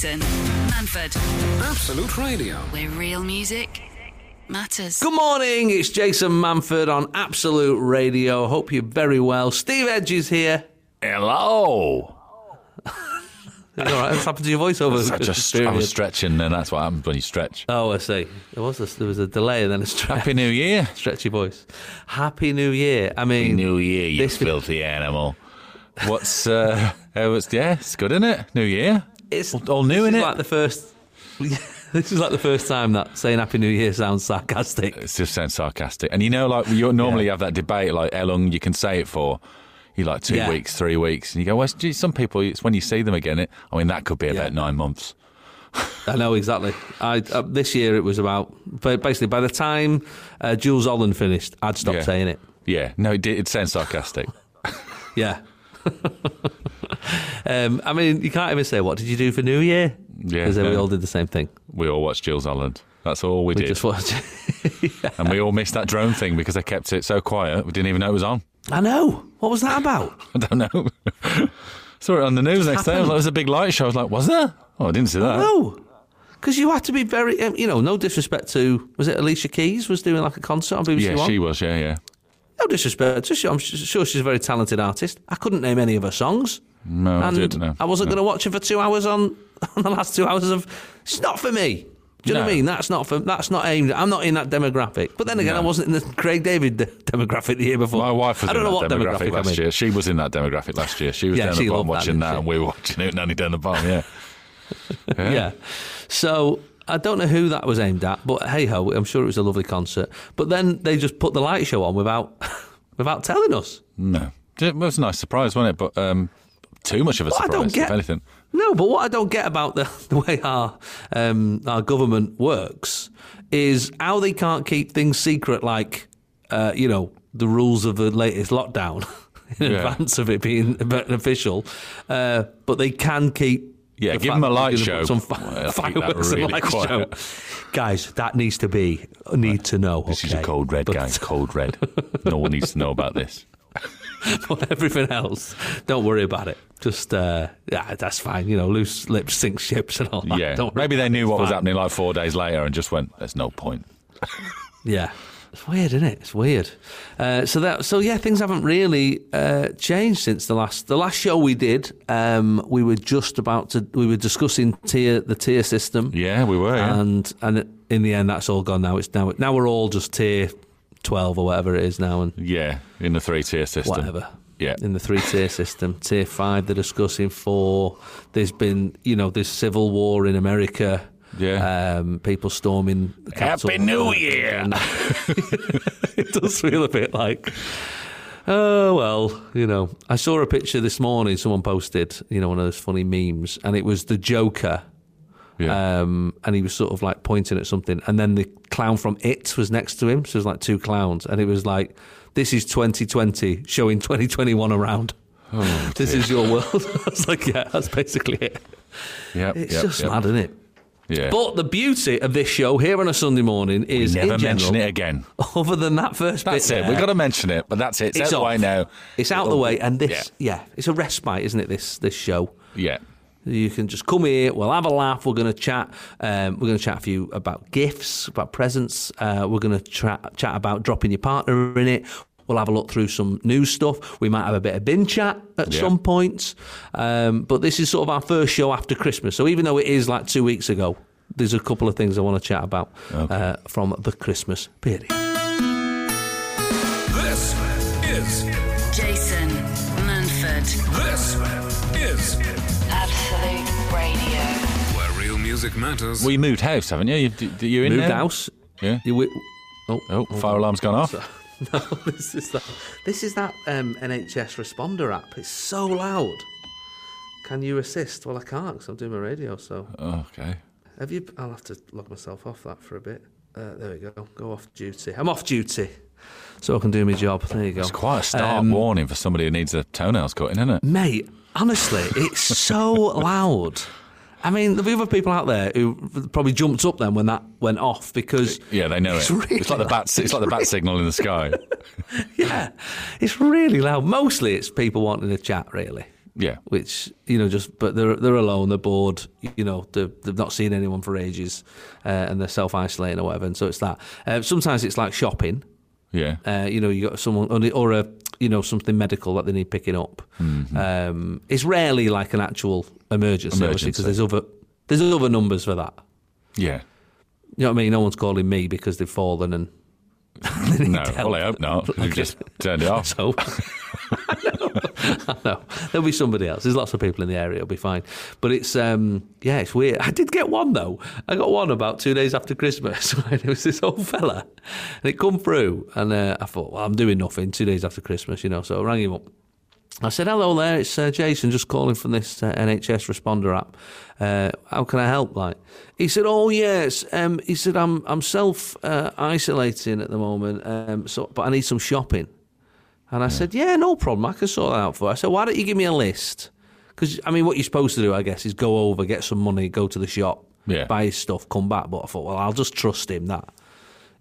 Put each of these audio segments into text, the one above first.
Jason Manford, Absolute Radio. where real music matters. Good morning, it's Jason Manford on Absolute Radio. Hope you're very well. Steve Edge is here. Hello. All right, what's happened to your voiceover? I the just I was stretching, and that's what happens when you stretch. Oh, I see. There was a, there was a delay and then a stre- Happy New Year. stretchy voice. Happy New Year. I mean, New Year, you This- filthy animal. What's uh? uh, what's yeah? It's good, isn't it? New Year. It's all, new in it. like the first. this is like the first time that saying Happy New Year sounds sarcastic. It's just sounds sarcastic, and you know, like you normally have that debate, like how long you can say it for. You like two Yeah. weeks, three weeks, and you go, well, gee, some people, it's when you see them again. It, I mean, that could be Yeah. about nine months. I know exactly. I uh, this year it was about but basically by the time uh, Jools Holland finished, I'd stopped Yeah. saying it. Yeah, no, it, did, it sounds sarcastic. Yeah. um, I mean, you can't even say what did you do for New Year? Yeah, because we all did the same thing. we all watched Jools Holland. That's all we, We did. just watched. And we all missed that drone thing because they kept it so quiet. We didn't even know it was on. I know. What was that about? I don't know. Saw it on the news next day. I was like, there's a big light show. I was like, was there? Oh, I didn't see that. No. Because you had to be very, um, you know, no disrespect to, was it Alicia Keys was doing like a concert on BBC Yeah, One? she was. Yeah, yeah. No disrespect to her. I'm sure she's a very talented artist. I couldn't name any of her songs. No, I didn't know. I wasn't No. going to watch her for two hours on, on the last two hours of. It's not for me. Do you know what I mean? That's not for. That's not aimed. I'm not in that demographic. But then again, I wasn't in the Craig David de- demographic the year before. My wife was I don't in know that what demographic, demographic, last year. She was in that demographic last year. She was Yeah, down she the bottom loved that, watching that, and we were watching it, Nanny down the bottom. Yeah. Yeah. So I don't know who that was aimed at, but hey ho, I'm sure it was a lovely concert. But then they just put the light show on without without telling us. No, it was a nice surprise, wasn't it? But um, too much of a What I surprise, don't get- if anything. No, but what I don't get about the, the way our um, our government works is how they can't keep things secret, like uh, you know the rules of the latest lockdown in Yeah. advance of it being official, uh, but they can keep. Yeah, give them a light show. Some Well, fi- keep that fireworks and really light quiet. show. Guys, that needs to be need to know. This is a code red, But- guys. Code red. no one needs to know about this. But everything else, don't worry about it. Just uh, yeah, that's fine. You know, loose lips sink ships and all that. Yeah, maybe they knew what was happening like four days later and just went, "There's no point." Yeah. It's weird, isn't it? It's weird. Uh, so that, so yeah, things haven't really uh, changed since the last the last show we did. Um, we were just about to we were discussing tier the tier system, Yeah, we were. Yeah. and and in the end, that's all gone now. It's now now we're all just tier twelve or whatever it is now, and yeah, in the three tier system. whatever. Yeah. In the three tier system, tier five, they're discussing four. There's been, you know, there's civil war in America. Yeah. Um, people storming the Capitol. Happy New Year. It does feel a bit like, oh, well, you know. I saw a picture this morning, someone posted, you know, one of those funny memes, and it was the Joker. Yeah. Um, and he was sort of like pointing at something, and then the clown from It was next to him. So it was like two clowns, and it was like, "This is 2020 showing 2021 around. Oh, this is your world." I was like, "Yeah, that's basically it." Yep, It's yep, just yep. mad, isn't it? Yeah. But the beauty of this show here on a Sunday morning is we Never in mention general, it again. Other than that first That's bit, it. We've got to mention it, but that's it. It's, out the way now. It's out the way, and this, Yeah. yeah. it's a respite, isn't it? This this show. Yeah. You can just come here. We'll have a laugh. We're going to chat. Um, we're going to chat for you about gifts, about presents. Uh, we're going to chat chat about dropping your partner in it. We'll have a look through some news stuff. We might have a bit of bin chat at Yeah. some points. Um, but this is sort of our first show after Christmas. So even though it is like two weeks ago, there's a couple of things I want to chat about uh, from the Christmas period. This is Jason Manford, this is Absolute Radio. where real music matters. Well, moved house, haven't you? You, you, you in Moved there? house. Yeah. You wi- oh, Oh, fire alarm's gone off. No, this is that. This is that um, NHS responder app. It's so loud. Can you assist? Well, I can't because I'm doing my radio. So Oh, okay. have you? I'll have to log myself off that for a bit. Uh, there we go. Go off duty. I'm off duty, so I can do my job. There you go. It's quite a stark Um, warning for somebody who needs their toenails cutting, isn't it? mate. Honestly, it's so loud. I mean, there'll be other people out there who probably jumped up then when that went off because Yeah, they know It's it. really it's like the bat. It's like the bat signal in the sky. yeah, it's really loud. Mostly, it's people wanting to chat. Really, Yeah. which you know just but they're they're alone, they're bored, you know, they're, they've not seen anyone for ages, uh, and they're self isolating or whatever. And so it's that. Uh, sometimes it's like shopping. Yeah. Uh, you know, you got someone or a you know something medical that they need picking up. Mm-hmm. Um, it's rarely like an actual emergency, obviously, because there's other there's other numbers for that. yeah. You know what I mean? No one's calling me because they've fallen and they need No. help. Well, I hope not. You've just turned it off. So I know. There'll be somebody else. There's lots of people in the area. It'll be fine. But it's um, yeah, it's weird. I did get one though. I got one about two days after Christmas. it was this old fella, and it come through, and uh, I thought, well, I'm doing nothing. Two days after Christmas, you know. So I rang him up. I said, hello there, it's uh, Jason, just calling from this uh, NHS responder app. Uh, how can I help? Like, he said, oh yes. Um, he said, I'm I'm self uh, isolating at the moment, um, so but I need some shopping. And I said, yeah, no problem, I can sort that out for. you. I said, why don't you give me a list? Because I mean, what you're supposed to do, I guess, is go over, get some money, go to the shop, Yeah. buy his stuff, come back. But I thought, well, I'll just trust him that.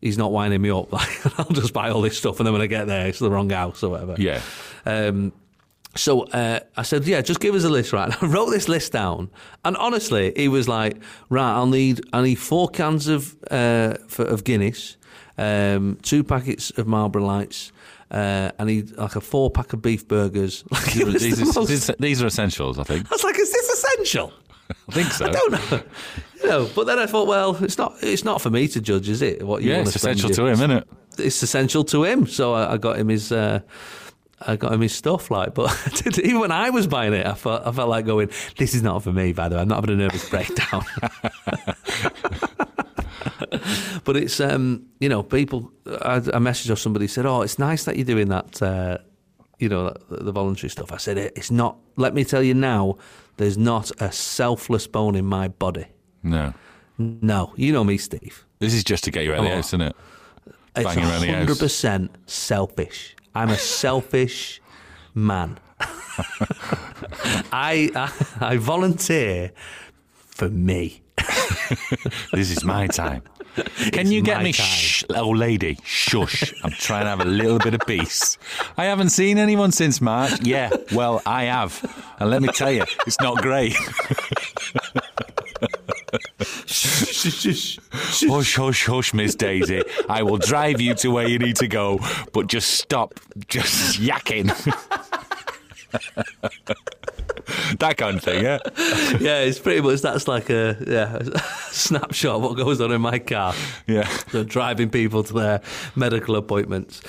He's not winding me up. Like, I'll just buy all this stuff, and then when I get there, it's the wrong house or whatever. Yeah. Um, so uh, I said, yeah, just give us a list, right? I wrote this list down, and honestly, he was like, right, I'll need, I need four cans of uh, for, of Guinness, um, two packets of Marlboro Lights. Uh, I need like a four pack of beef burgers. Like, These, the is- these, are essentials, I think. I was like, is this essential? I think so. I don't know. You know, but then I thought, well, it's not. It's not for me to judge, is it? What you Yeah, want it's essential to him, isn't it? it's essential to him. So I, I got him his. Uh, I got him his stuff, like, but even when I was buying it, I felt I felt like going, "This is not for me." By the way, I'm not having a nervous breakdown. but it's, um, you know, people. I, a message of somebody said, "Oh, it's nice that you're doing that." Uh, you know, the, the voluntary stuff. I said, "It- "It's not." Let me tell you now, there's not a selfless bone in my body. No. No, you know me, Steve. This is just to get you out of the Oh. house, isn't it? It's Banging around the house. hundred percent selfish. I'm a selfish man. I, I I volunteer for me. This is my time. Can you get me, time. shh, old lady, shush. I'm trying to have a little bit of peace. I haven't seen anyone since March. Yeah, well, I have. And let me tell you, it's not great. Hush, hush, hush, Miss Daisy. I will drive you to where you need to go, but just stop just yakking. that kind of thing, yeah? yeah, it's pretty much that's like a yeah a snapshot of what goes on in my car. Yeah. So driving people to their medical appointments.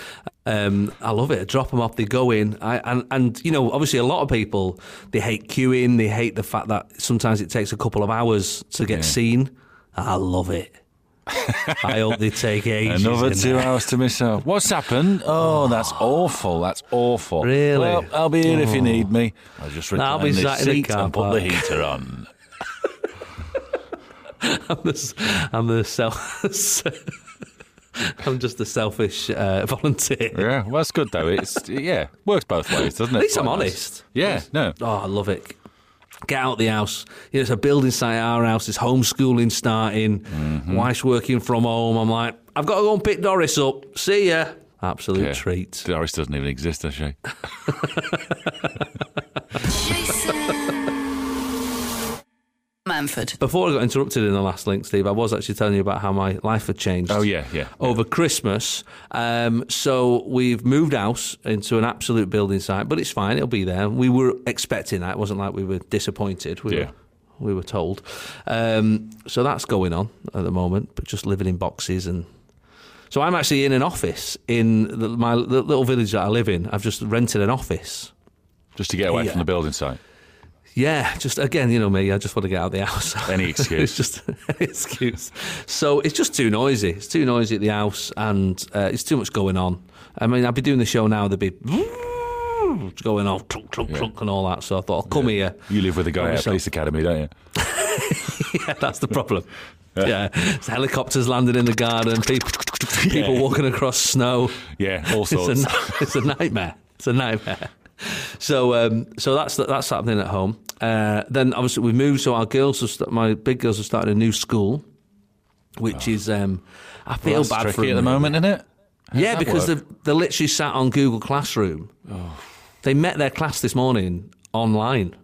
Um, I love it. I drop them off. They go in. I, and, and, you know, obviously a lot of people, they hate queuing. They hate the fact that sometimes it takes a couple of hours to get Yeah. seen. I love it. I hope they take ages. Another two hours to myself. What's happened? Oh, that's awful. That's awful. Really? Well, I'll be here if you need me. I'll just I'll be this sat in the seat car and put the heater on. I'm the, I'm the self. I'm just a selfish uh, volunteer. Yeah, well, that's good though. It's yeah, works both ways, doesn't it? At least I'm Quite nice. honest. Yeah, no. Oh, I love it. Get out the house. You know, it's a building site at our house. It's homeschooling starting. Mm-hmm. Wife's working from home. I'm like, I've got to go and pick Doris up. See ya. Absolute Yeah. treat. Doris doesn't even exist, does she? Manford. Before I got interrupted in the last link, Steve, I was actually telling you about how my life had changed. Oh yeah, yeah. over Christmas. Um, so we've moved house into an absolute building site, but it's fine. It'll be there. We were expecting that. It wasn't like we were disappointed. We Yeah. were. We were told. Um, so that's going on at the moment, but just living in boxes and. So I'm actually in an office in the, my the little village that I live in. I've just rented an office. Just to get away Yeah. from the building site. Yeah, just again, you know me. I just want to get out of the house. Any excuse. it's just any excuse. So it's just too noisy. It's too noisy at the house, and uh, it's too much going on. I mean, I'd be doing the show now. There'd be going on, clunk, clunk, clunk, and all that. So I thought, I'll come here. You live with a guy at police academy, don't you? yeah, that's the problem. Yeah, It's helicopters landing in the garden, people, people Yeah. walking across snow. Yeah, all It's a, sorts. it's a nightmare. It's a nightmare. So, um, so that's that's happening at home. Uh, then obviously we moved, so our girls, have st- my big girls, have started a new school, which is um, I feel Well, bad for at the moment, isn't it? How's Yeah, because they're, they're literally sat on Google Classroom. They met their class this morning online.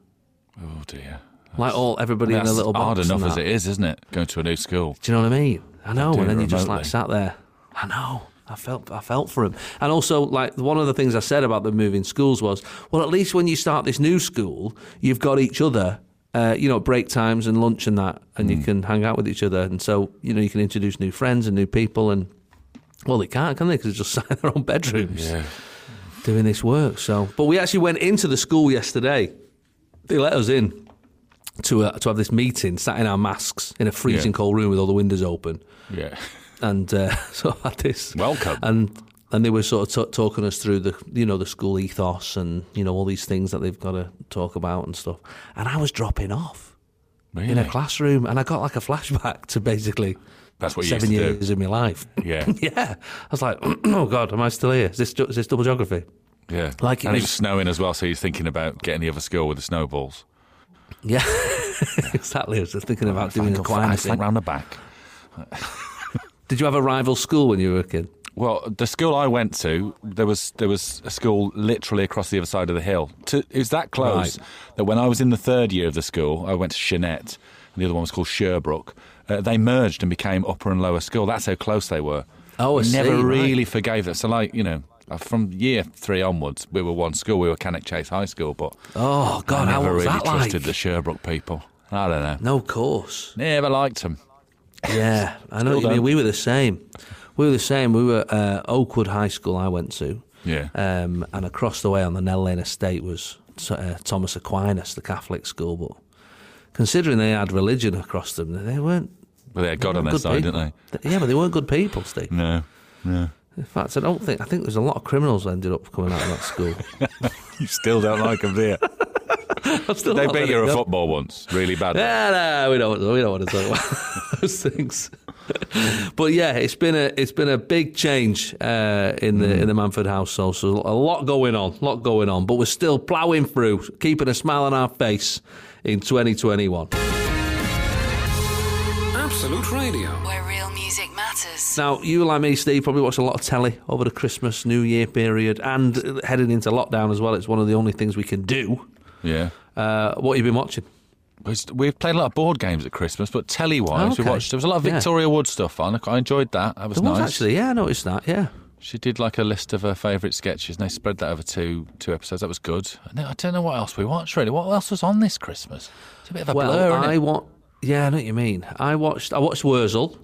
Oh dear. Like all everybody in a little box. hard enough as it is, isn't it? Going to a new school. Do you know what I mean? I know, and then you just like sat there. I know. I felt I felt for him. And also, like one of the things I said about the moving schools was, well, at least when you start this new school, you've got each other. Uh, you know, break times and lunch and that, and Hmm. you can hang out with each other, and so you know you can introduce new friends and new people, and well, they can't, can they? Because they're just sat in their own bedrooms Yeah. doing this work. So, but we actually went into the school yesterday. They let us in to uh, to have this meeting, sat in our masks in a freezing Yeah. cold room with all the windows open Yeah. and uh, so I had this Welcome. and and they were sort of t- talking us through the you know the school ethos and you know all these things that they've got to talk about and stuff and I was dropping off Really? in a classroom and I got like a flashback to basically That's what seven years of my life Yeah. yeah I was like oh god am I still here is this is this double geography. Yeah. Like it and was- it's snowing as well, so you're thinking about getting the other school with the snowballs. yeah exactly I was just thinking about doing Flank- Aquinas flank round the back. Did you have a rival school when you were a kid Well, the school I went to, there was there was a school literally across the other side of the hill. To, it was that close Right. that when I was in the third year of the school, I went to Shanette, and the other one was called Sherbrooke. Uh, they merged and became upper and lower school. That's how close they were. Oh, I we never see, right. really forgave that. So, like you know, uh, from year three onwards, we were one school. We were Cannock Chase High School, but oh god I how never was really that like the Sherbrooke people. I don't know. no course Never liked them. Yeah, I know what you mean. We were the same. We were the same. We were uh, Oakwood High School. I went to, Yeah. um, and across the way on the Nell Lane Estate was uh, Thomas Aquinas, the Catholic school. But considering they had religion across them, they weren't. But they had God on their side, people. didn't they? Yeah, but they weren't good people, Steve. No. No. In fact, I don't think. I think there's a lot of criminals that ended up coming out of that school. You still don't like them, do you? I'm still They beat you it at football once, really bad. Yeah, no, we don't. We don't want to talk about those things. but yeah, it's been a it's been a big change uh, in the in the Manford household. So a lot going on, lot going on. But we're still ploughing through, keeping a smile on our face in 2021. Absolute Radio. Where real music matters. Now, you like me, Steve, probably watch a lot of telly over the Christmas, New Year period, and heading into lockdown as well. It's one of the only things we can do. Yeah. Uh, what have you been watching? We- We've played a lot of board games at Christmas, but telly wise, Okay. we watched. There was a lot of Yeah. Victoria Wood stuff on. I enjoyed that. That was There was nice. actually, yeah, I noticed that. Yeah, She did like a list of her favourite sketches, and they spread that over two two episodes. That was good. And I don't know what else we watched really. What else was on this Christmas? It's a bit of a well, blur. I want. Yeah, I know what you mean. I watched. I watched Worzel.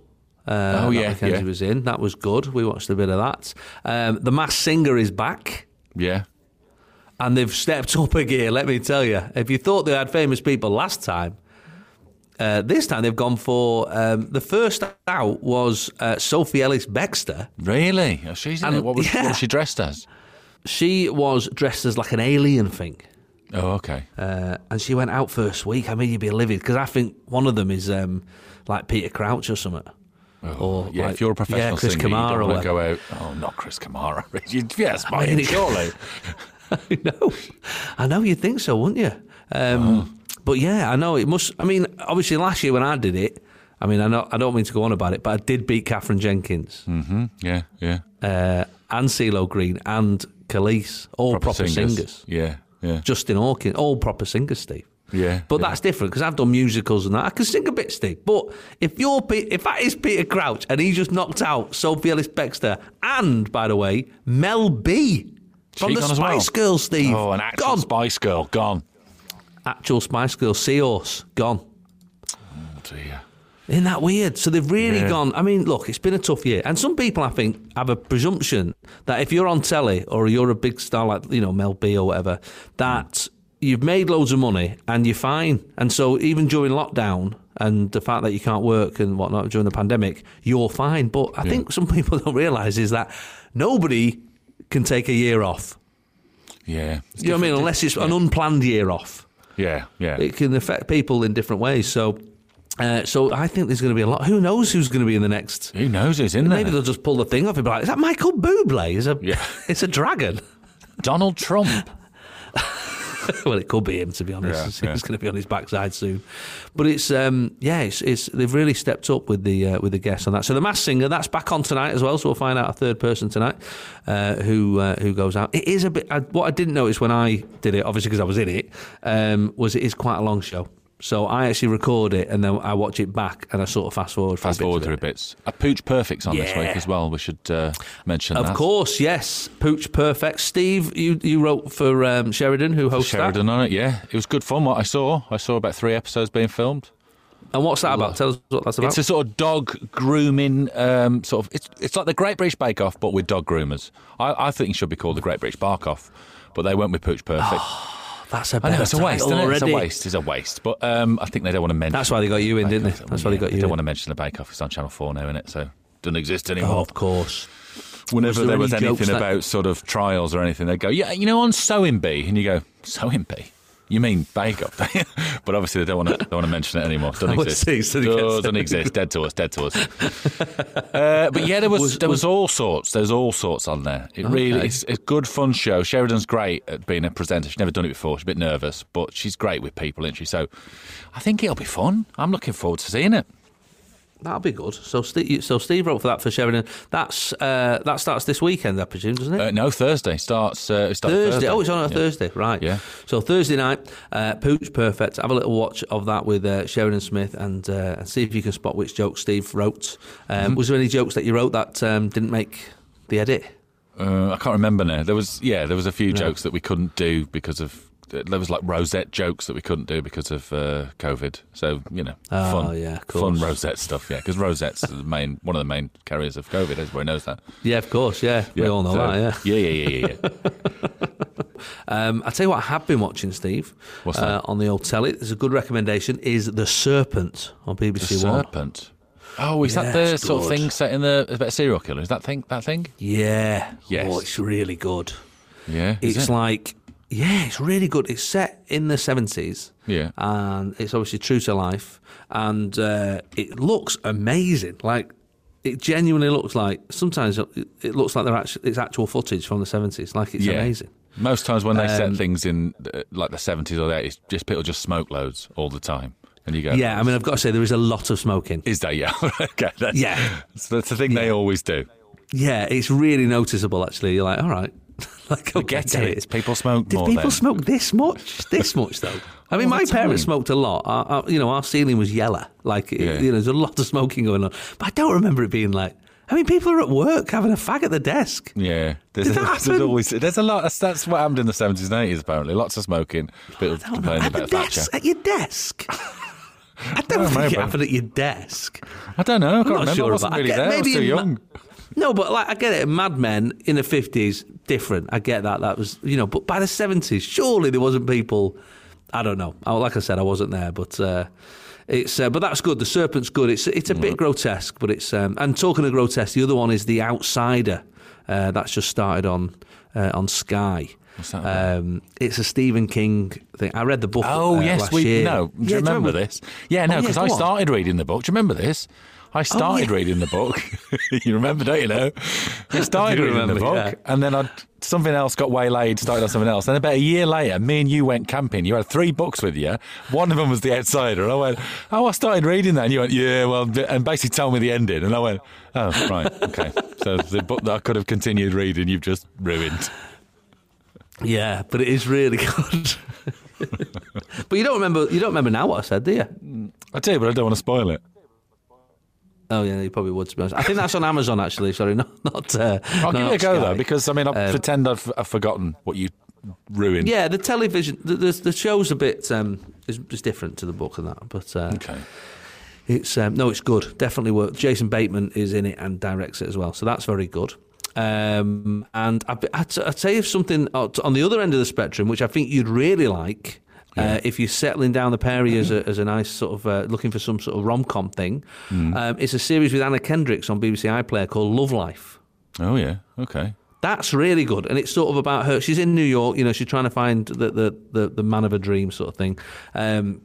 Uh, Oh, yeah, Mackenzie yeah. was in. That was good. We watched a bit of that. Um, the Masked Singer is back, yeah. And they've stepped up a gear. Let me tell you. If you thought they had famous people last time, uh, this time they've gone for um, the first out was uh, Sophie Ellis Bextor. Really? Oh, she's in And- it. What was, yeah. what was she dressed as? She was dressed as like an alien thing. Oh, okay. Uh, and she went out first week. I mean, you'd be livid because I think one of them is um, like Peter Crouch or something. or Oh, yeah, like- if you're a professional yeah, Chris singer, Kamara you don't want to go out. Oh, not Chris Kamara. yes, mine, surely. I know, I know. You'd think so, wouldn't you? Um, But yeah, I know it must. I mean, obviously, last year when I did it, I mean, I know I don't mean to go on about it, but I did beat Katherine Jenkins hmm Yeah, yeah. uh, and CeeLo Green and Kelis, all proper, singers. Yeah, yeah. Justin Hawkins, all proper singers, Steve. Yeah, But yeah. that's different because I've done musicals and that. I can sing a bit, Steve. But if you're Pe- if that is Peter Crouch and he just knocked out Sophie Ellis Bextor and, by the way, Mel B from She the gone well? Spice Girls, Steve. Oh, an actual gone. Spice Girl, gone. Actual Spice Girl, Seahorse, gone. Oh, dear. Isn't that weird? So they've really Yeah. gone. I mean, look, it's been a tough year, and some people, I think, have a presumption that if you're on telly or you're a big star like you know Mel B or whatever, that you've made loads of money and you're fine. And so even during lockdown and the fact that you can't work and whatnot during the pandemic, you're fine. But I think some people don't realise is that nobody can take a year off. Yeah. You know what I mean? Unless it's an unplanned year off Yeah, yeah. it can affect people in different ways. So, uh, so I think there's going to be a lot. Who knows who's going to be in the next? Who knows who's in there? Maybe they'll just pull the thing off and be like, "Is that Michael Bublé? Is a Yeah. it's a dragon." Donald Trump. well, it could be him to be honest. Yeah, yeah. He's going to be on his backside soon. But it's um, yeah, it's, it's they've really stepped up with the uh, with the guests on that. So the Masked Singer that's back on tonight as well. So we'll find out a third person tonight uh, who uh, who goes out. It is a bit. I, what I didn't notice when I did it, obviously because I was in it, um, was it is quite a long show. So I actually record it and then I watch it back and I sort of fast forward. Fast forward through it. bits. A Pooch Perfect's on this Yeah. week as well. We should uh, mention Of that. Of course, yes. Pooch Perfect. Steve, you, you wrote for um, Sheridan, who hosts Sheridan on it, yeah. It was good fun what I saw. I saw about three episodes being filmed. And what's that about? Tell us what that's about. It's a sort of dog grooming um, sort of. It's it's like the Great British Bake Off, but with dog groomers. I, I think it should be called the Great British Bark Off, but they went with Pooch Perfect. that's a I better know it's a waste. it? It's a waste. It's a waste. But um, I think they don't want to mention. That's why they got you in, didn't they? That's why they got you don't in. want to mention the Bake Off. It's on Channel Four now, isn't it? So doesn't exist Oh, anymore. of course. Whenever there there was anything that- about sort of trials or anything, they go, yeah, you know, on Sewing Bee, and you go, Sewing Bee. You mean Bake Off? but obviously they don't want to don't want to mention it anymore. Doesn't Oh, exist. it's- it's- Doesn't exist. Dead to us. Dead to us. Uh, but yeah, there was, Was- there was, was- all sorts. There's all sorts on there. It really Okay. it's, it's a good fun show. Sheridan's great at being a presenter. She's never done it before. She's a bit nervous, but she's great with people, isn't she? So I think it'll be fun. I'm looking forward to seeing it. That'll be good. So Steve, so Steve wrote for that for Sheridan. That's uh, that starts this weekend, I presume, doesn't it? Uh, no, Thursday starts. Uh, it starts Thursday. Oh, it's on a Yeah. Thursday, right? Yeah. So Thursday night, uh, Pooch Perfect. Have a little watch of that with uh, Sheridan Smith and uh, and see if you can spot which jokes Steve wrote. Um, Mm-hmm. Was there any jokes that you wrote that um, didn't make the edit? Uh, I can't remember now. There was yeah, there was a few jokes that we couldn't do because of there was like rosette jokes that we couldn't do because of uh, COVID. So you know, Oh, fun, yeah, fun rosette stuff. Yeah, because rosette's the main one of the main carriers of COVID. Everybody knows that. Yeah, of course. Yeah, we all know so- that. Yeah. yeah, yeah, yeah, yeah. yeah. Um, I tell you what, I have been watching Steve. What's that? Uh, on the old telly? There's a good recommendation. Is the Serpent on the BBC One? serpent. Oh, is Yeah, that the sort of thing set in the about a serial killer? Is that thing that thing? Yeah. Yes. Oh, it's really good. Yeah, It's it? like, yeah, it's really good. It's set in the 70s. Yeah. And it's obviously true to life. And uh, it looks amazing. Like, it genuinely looks like, sometimes it looks like they're actually, it's actual footage from the 70s. Like, it's yeah. amazing. Most times when they set Um, things in uh, like the seventies or the eighties, just people just smoke loads all the time, and you go, Yeah, I mean, I've got to say, there is a lot of smoking. Is that yeah? okay, that's, Yeah. So that's the thing they always do. Yeah, it's really noticeable, actually. You're like, all right. like, okay, Get get it? People smoke Did more. people then. smoke this much? This much though. I mean, All my parents smoked a lot. Our, our, you know, our ceiling was yellow. Like, Yeah. you know, there's a lot of smoking going on. But I don't remember it being like. I mean, people are at work having a fag at the desk. Yeah, there's, Did that there's happen? always there's a lot. That's, that's what happened in the seventies and eighties. Apparently, lots of smoking. People I complaining about Thatcher. desk, at your desk. I don't think maybe. it happened at your desk. I don't know. I can't not remember. sure I wasn't about- I really get- there. I was too young. No, but like I get it. Mad Men in the fifties, different. I get that. That was you know. But by the seventies, surely there wasn't people. I don't know. I- Like I said, I wasn't there, but uh, it's. Uh, but that's good. The Serpent's good. It's it's a bit grotesque, but it's. Um, and talking of grotesque, the other one is The Outsider. Uh, that's just started on uh, on Sky. What's that about? Um, it's a Stephen King thing. I read the book. Oh uh, yes, last we year. no. Do Yeah, you remember this? Yeah, no, Oh, yeah, because I on. started reading the book. Do you remember this? I oh, started yeah. reading the book. you remember, don't you know? I started reading remember, the book, yeah. and then I something else got waylaid. Started on something else. And about a year later, me and you went camping. You had three books with you. One of them was The Outsider, and I went, "Oh, I started reading that." And you went, "Yeah, well," and basically told me the ending, and I went, "Oh, right, okay." So the book that I could have continued reading, you've just ruined. Yeah, but it is really good. but you don't remember. You don't remember now what I said, do you? I do, but I don't want to spoil it. Oh yeah, you probably would. To be honest, I think that's on Amazon actually. Sorry, not not. Uh, I'll no, give it a go Sky. though, because I mean, I'll Um, pretend I've, I've forgotten what you ruined. yeah, the television, the, the, the show's a bit um, is, is different to the book and that, but uh, Okay. it's um, no, it's good. Definitely work. Jason Bateman is in it and directs it as well, so that's very good. Um, and I, I'd, I'd say if something on the other end of the spectrum, which I think you'd really like. Uh, if you're settling down the Perry as a, as a nice sort of uh, looking for some sort of rom com thing, Hmm. um, it's a series with Anna Kendricks on BBC iPlayer called Love Life. Oh yeah. Okay. That's really good, and it's sort of about her. She's in New York, you know. She's trying to find the the, the, the man of her dream, sort of thing, um,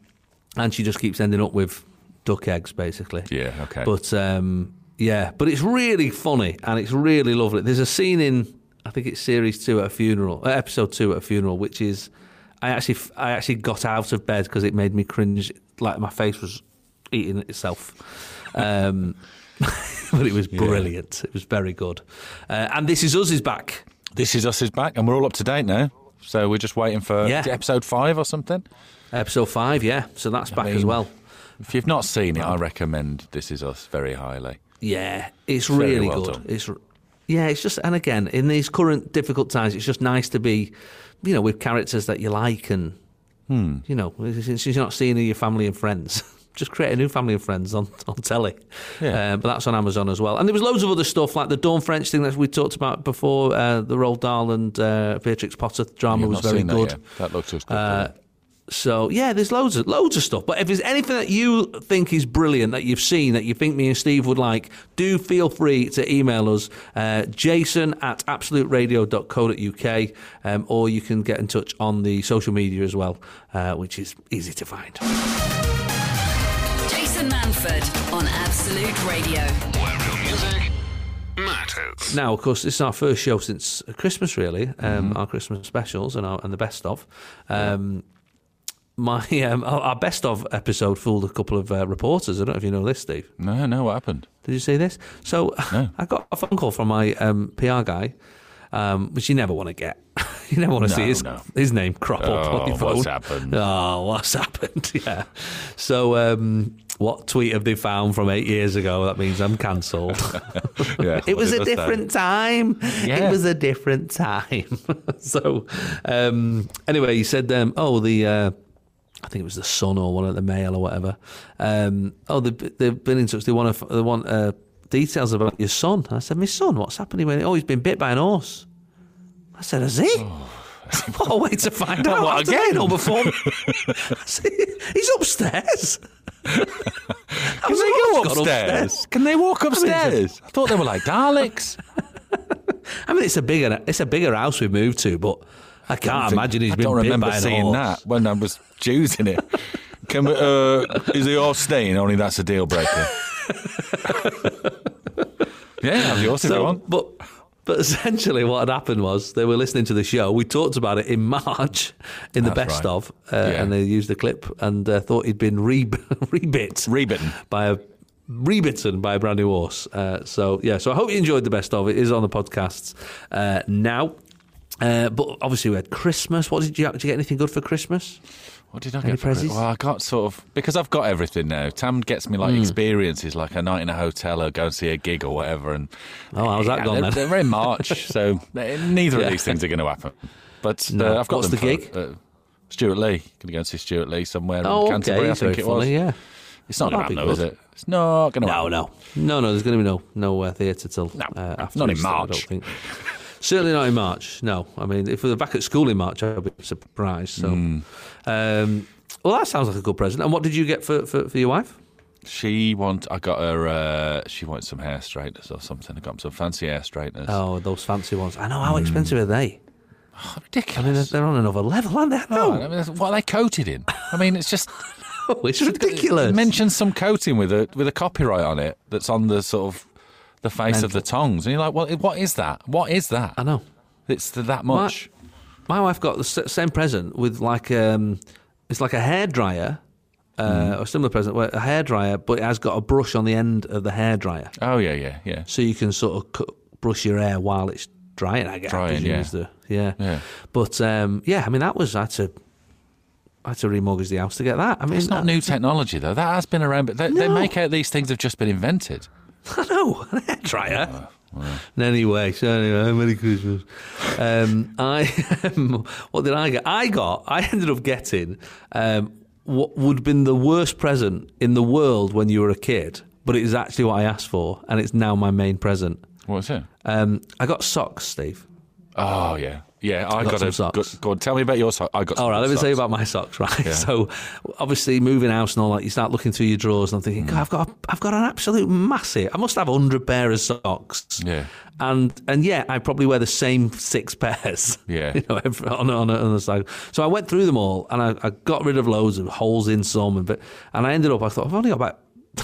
and she just keeps ending up with duck eggs, basically. Yeah. Okay. But um, yeah, but it's really funny and it's really lovely. There's a scene in I think it's series two at a funeral, uh, episode two at a funeral, which is I actually I actually got out of bed because it made me cringe. Like my face was eating itself. Um, but it was brilliant. It was very good. Uh, and this is us is back. This is us is back, and we're all up to date now. So we're just waiting for Yeah. episode five or something. Episode five, yeah. So that's back as well. If you've not seen it, I recommend This Is Us very highly. Yeah, it's Very really well good. done. It's yeah, it's just and again in these current difficult times, it's just nice to be, you know, with characters that you like and Hmm. you know, since you're not seeing your family and friends. Just create a new family and friends on, on telly. Yeah. Uh, but that's on Amazon as well. And there was loads of other stuff like the Dawn French thing that we talked about before. Uh, the Roald Dahl and uh, Beatrix Potter drama was very good. That, yet. that looks good. Uh, So yeah, there's loads of loads of stuff. But if there's anything that you think is brilliant that you've seen that you think me and Steve would like, do feel free to email us, uh, Jason at absoluteradio.co.uk, um, or you can get in touch on the social media as well, uh, which is easy to find. Jason Manford on Absolute Radio. Where real music matters. Now, of course, this is our first show since Christmas, really. Um, Mm-hmm. Our Christmas specials and our, and the best of. Um, my um, our best of episode fooled a couple of uh, reporters. I don't know if you know this, Steve. no, no, what happened? Did you see this? So No. I got a phone call from my um, PR guy, um, which you never want to get. you never want to No, see his no. his name crop up Oh, on your phone. what's happened? Oh, what's happened? Yeah. So um, what tweet have they found from eight years ago? That means I'm cancelled. Yeah, it was a different time. Yeah. It was a different time. so um, anyway, he said, um, "Oh, the." Uh, I think it was the Sun or one of the Mail or whatever. Um, oh, they've, they've been in touch. They want to, they want uh, details about your son. I said, my son, what's happening? When, oh, he's been bit by an horse. I said, has he? what a way to find out. what, again? laying before. Said, he's upstairs. Can they go upstairs? Can they walk upstairs? I thought they were like Daleks. I mean, it's a bigger, it's a bigger house we've moved to, but I can't imagine he's I been remember seeing horse. that when I was choosing it. Can we, uh, is the horse staying? Only that's a deal breaker. yeah, have yours if you So, want. but but essentially, what had happened was they were listening to the show. We talked about it in March in the That's best right. of, uh, Yeah. and they used the clip and uh, thought he'd been re- rebit, Rebitten. by a rebitten by a brand new horse. Uh, so yeah, so I hope you enjoyed the best of. It is on the podcasts uh, now. Uh, but obviously, we had Christmas. What did you, did you get anything good for Christmas? What did I Any get? For Christmas? well, I got sort of because I've got everything now. Tam gets me like Hmm. experiences, like a night in a hotel or go and see a gig or whatever. And Oh, how's that Yeah, gone they're, then? they're in March, so neither Yeah. of these things are going to happen. But No. uh, I've got What's the for, gig? Uh, Stewart Lee. Going to go and see Stewart Lee somewhere Oh, in Canterbury. okay, I think it was. funny. Yeah. It's not going to happen, though, is it? It's not going to No, happen. no, no, no. no. There's going to be no no uh, theatre till No, uh, after not in Easter, I March. don't think. Certainly not in March. No, I mean, if we were back at school in March, I'd be surprised. So, Hmm. um, well, that sounds like a good present. And what did you get for, for, for your wife? She want. I got her. Uh, she wants some hair straighteners or something. I got some fancy hair straighteners. Oh, those fancy ones. I know how expensive are they? Oh, ridiculous! I mean, they're on another level, aren't they? No, No, I mean, what are they coated in? I mean, it's just it's ridiculous. It mentions some coating with a with a copyright on it that's on the sort of the face of the tongs, and you're like, what? What is that? What is that? I know. It's that much. My wife got the same present with like um, it's like a hair dryer. Uh, Hmm. or similar present, where a hair dryer, but it has got a brush on the end of the hair dryer. Oh yeah, yeah, yeah. so you can sort of cut, brush your hair while it's drying. I guess. Drying, yeah. the- yeah. Yeah. But um, yeah, I mean that was I had to I had to remortgage the house to get that. I mean, It's not that- new technology though. That has been around, but they, they make out these things have just been invented. I know a hair dryer. Anyway, so anyway, Merry Christmas. Um, I what did I get? I got. I ended up getting um, what would have been the worst present in the world when you were a kid, but it is actually what I asked for, and it's now my main present. What's it? Um, I got socks, Steve. Oh yeah, yeah. I Got got, some a. socks. Go, go on, tell me about your socks. I got. Some All right, let me tell you about my socks. Right, Yeah. so obviously moving house and all that, you start looking through your drawers, and I'm thinking, God, I've got, a, I've got an absolute massive. I must have hundred pair of socks. Yeah. and and yeah, I probably wear the same six pairs. Yeah. you know, every, on on, on the side. So I went through them all, and I, I got rid of loads of holes in some, and but and I ended up. I thought I've only got about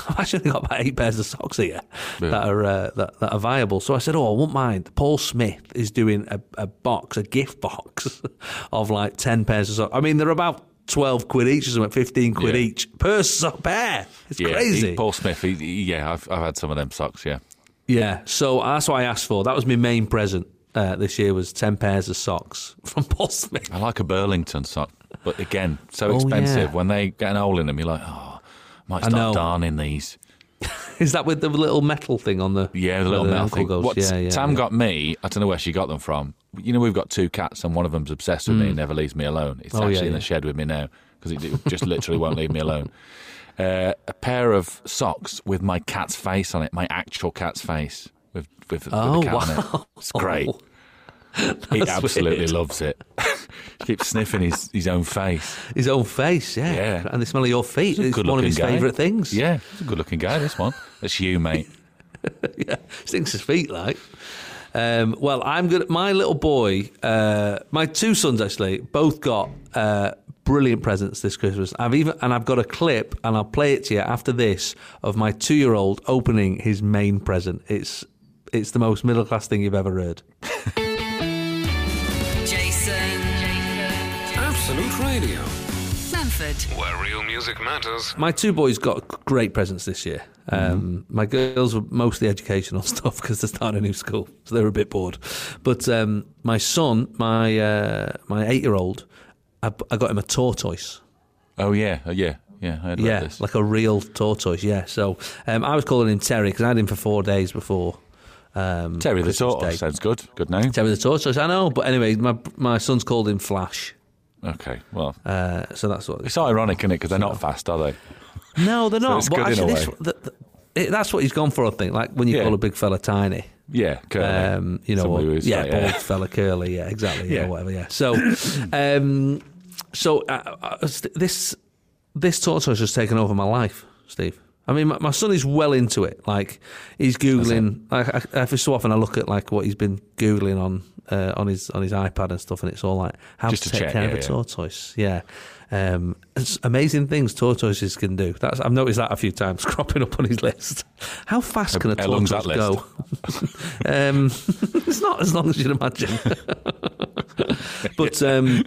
I've actually got about eight pairs of socks here Yeah. that are uh, that, that are viable. So I said, "Oh, I won't mind." Paul Smith is doing a, a box, a gift box of like ten pairs of socks. I mean, they're about twelve quid each, or something, fifteen quid Yeah. each per sock pair. It's Yeah, crazy. he- Paul Smith. He, he- yeah, I've, I've had some of them socks. Yeah, yeah, so that's what I asked for. That was my main present uh, this year was ten pairs of socks from Paul Smith. I like a Burlington sock, but again, so Oh, expensive. yeah. When they get an hole in them, you're like, oh, might start darning these. Is that with the little metal thing on the Yeah, the little metal thing. goes? What yeah, yeah, Tam yeah. got me, I don't know where she got them from. You know, we've got two cats, and one of them's obsessed with me and never leaves me alone. It's Mm. Oh, actually in the shed with me now because it, just literally won't leave me alone. Uh, a pair of socks with my cat's face on it, my actual cat's face with with, Oh, with the cat on wow. it. It's great. he absolutely weird. loves it. Keeps sniffing his, his own face. His own face, yeah. Yeah. And the smell of your feet. It's one of his guy. favourite things. Yeah, he's a good looking guy, this one. That's you, mate. yeah. Stinks his feet like. Um, well, I'm good. My little boy, uh, my two sons actually, both got uh, brilliant presents this Christmas. I've even and I've got a clip, and I'll play it to you after this of my two-year-old opening his main present. It's it's the most middle class thing you've ever heard. Radio, Manford. where real music matters. My two boys got great presents this year. Um, My girls were mostly educational stuff because they're starting a new school, so they were a bit bored. But um, my son, my uh, my eight year old, I, I got him a tortoise. Oh, yeah, oh, yeah, yeah. I heard about Yeah, this. like a real tortoise. Yeah. So um, I was calling him Terry because I had him for four days before. Um, Terry the Christmas Tortoise Day. sounds good. Good name. Terry the tortoise. I know, but anyway, my my son's called him Flash. Okay, well, Uh, so that's what. it's ironic, isn't it? Because they're not fast, are they? No, they're not. it's but good in a actually, this, the, the, it, that's what he's gone for. I think. Like when you Yeah. call a big fella tiny. Yeah, curly. um, you know, or, yeah, like, bald fella, curly, yeah, exactly, yeah, Yeah. whatever, yeah. So, um, so uh, uh, this this tortoise has just taken over my life, Steve. I mean, my, my son is well into it. Like he's googling. Like, I, every so often, I look at like what he's been googling on uh, on his on his iPad and stuff, and it's all like how Just to to take check, care of a yeah. tortoise. Yeah. Um, amazing things tortoises can do. That's I've noticed that a few times cropping up on his list. How fast can a How tortoise go? um, it's not as long as you'd imagine, but um,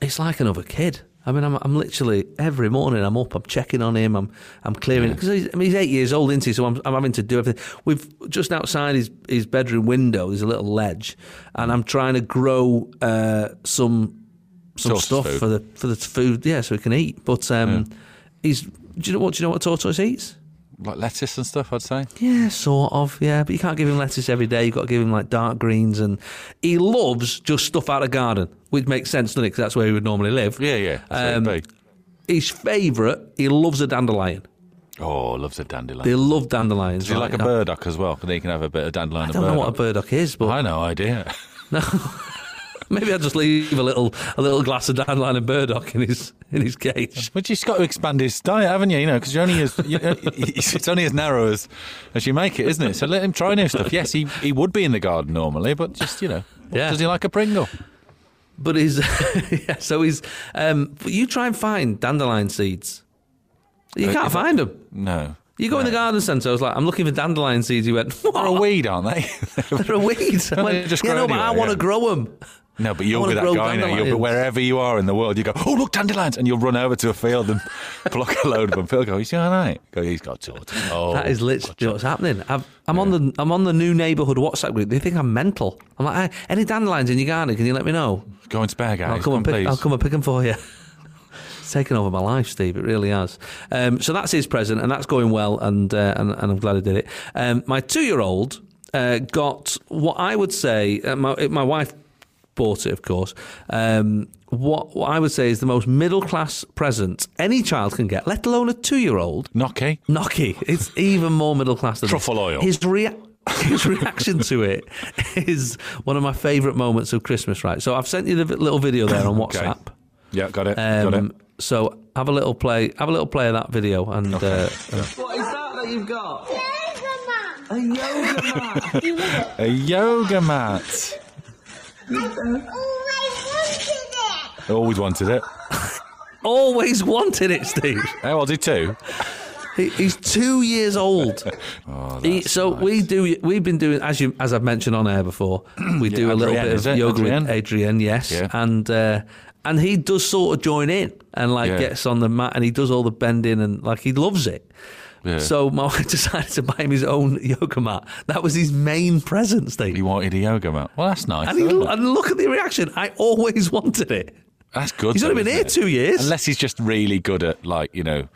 it's like another kid. I mean, I'm, I'm literally every morning. I'm up. I'm checking on him. I'm I'm clearing because he's, I mean, he's eight years old, isn't he? So I'm, I'm having to do everything. We've just outside his his bedroom window. There's a little ledge, and I'm trying to grow uh, some some Tortoise stuff food. for the for the food. Yeah, so he can eat. But um, he's. Do you know what? Do you know what a tortoise eats? Like lettuce and stuff, I'd say. Yeah, sort of. Yeah, but you can't give him lettuce every day. You've got to give him like dark greens, and he loves just stuff out of garden, which makes sense, doesn't it? Because that's where he would normally live. Yeah, yeah. that's Um, what it'd be. His favourite, he loves a dandelion. Oh, loves a dandelion. They love dandelions. Does he like a burdock as well? Then you can have a bit of dandelion I don't know what a burdock. is, but I no idea. maybe I'll just leave a little a little glass of dandelion and burdock in his in his cage. But you've got to expand his diet, haven't you? You know, because you're only as you, it's only as narrow as as you make it, isn't it? So let him try new stuff. Yes, he he would be in the garden normally, but just you know, Yeah. does he like a Pringle? But he's yeah, so he's. Um, but you try and find dandelion seeds. You Uh, can't find them. No. You go in the garden centre. I was like, I'm looking for dandelion seeds. He went, They're a weed, aren't they? They're a weed. I went, just yeah, no, but I want to yeah. grow them. No, but you'll be that guy now. You'll be wherever you are in the world. You go, oh look, dandelions, and you'll run over to a field and pluck a load of them. Phil go, he's all right. Go, he's got tortoise. Oh, That is literally what's happening. I've, I'm on the I'm on the new neighbourhood WhatsApp group. They think I'm mental. I'm like, hey, any dandelions in your garden? Can you let me know? Go and spare guys. I'll come and pick. please. I'll come and pick them for you. It's taken over my life, Steve. It really has. Um, so that's his present, and that's going well, and uh, and, and I'm glad I did it. Um, my two-year-old uh, got what I would say. Uh, my my wife bought it, of course. Um, what, what I would say is the most middle-class present any child can get, let alone a two-year-old. Knocky. Nocky. It's even more middle class than Truffle oil. His rea- his reaction to it is one of my favourite moments of Christmas. Right. So I've sent you the little video there on Okay. WhatsApp. Yeah, got it. got Um, it. so have a little play. Have a little play of that video and. Uh, uh, What is that that you've got? Yoga mat. A yoga mat. A yoga mat. Always wanted it. always wanted it, Steve. How old is he? Two. He, he's two years old. Oh, He- that's so nice. we do. We've been doing as you as I've mentioned on air before. We do a little Adriene, bit is of it? yoga Adriene? with Adriene, yes, Yeah. and uh, and he does sort of join in and like Yeah. gets on the mat and he does all the bending and like he loves it. Yeah. So my wife decided to buy him his own yoga mat. That was his main present, Steve. He wanted a yoga mat. Well, that's nice. and, he, and look at the reaction. I always wanted it. That's good. He's only been here it? two years. Unless he's just really good at, like, you know,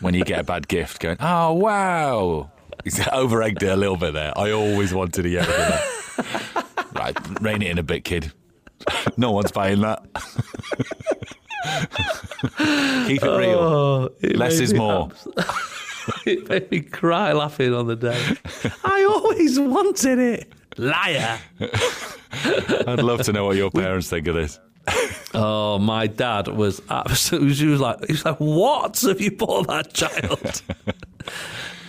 when you get a bad gift, going, oh, wow. He's over egged it a little bit there. I always wanted a yoga mat. right, rein it in a bit, kid. no one's buying that. Keep it real. Oh, it Less is more. abs- it made me cry laughing on the day. I always wanted it. Liar. I'd love to know what your parents think of this. Oh, my dad was absolutely. She was like, he was like, "What have you bought that child?"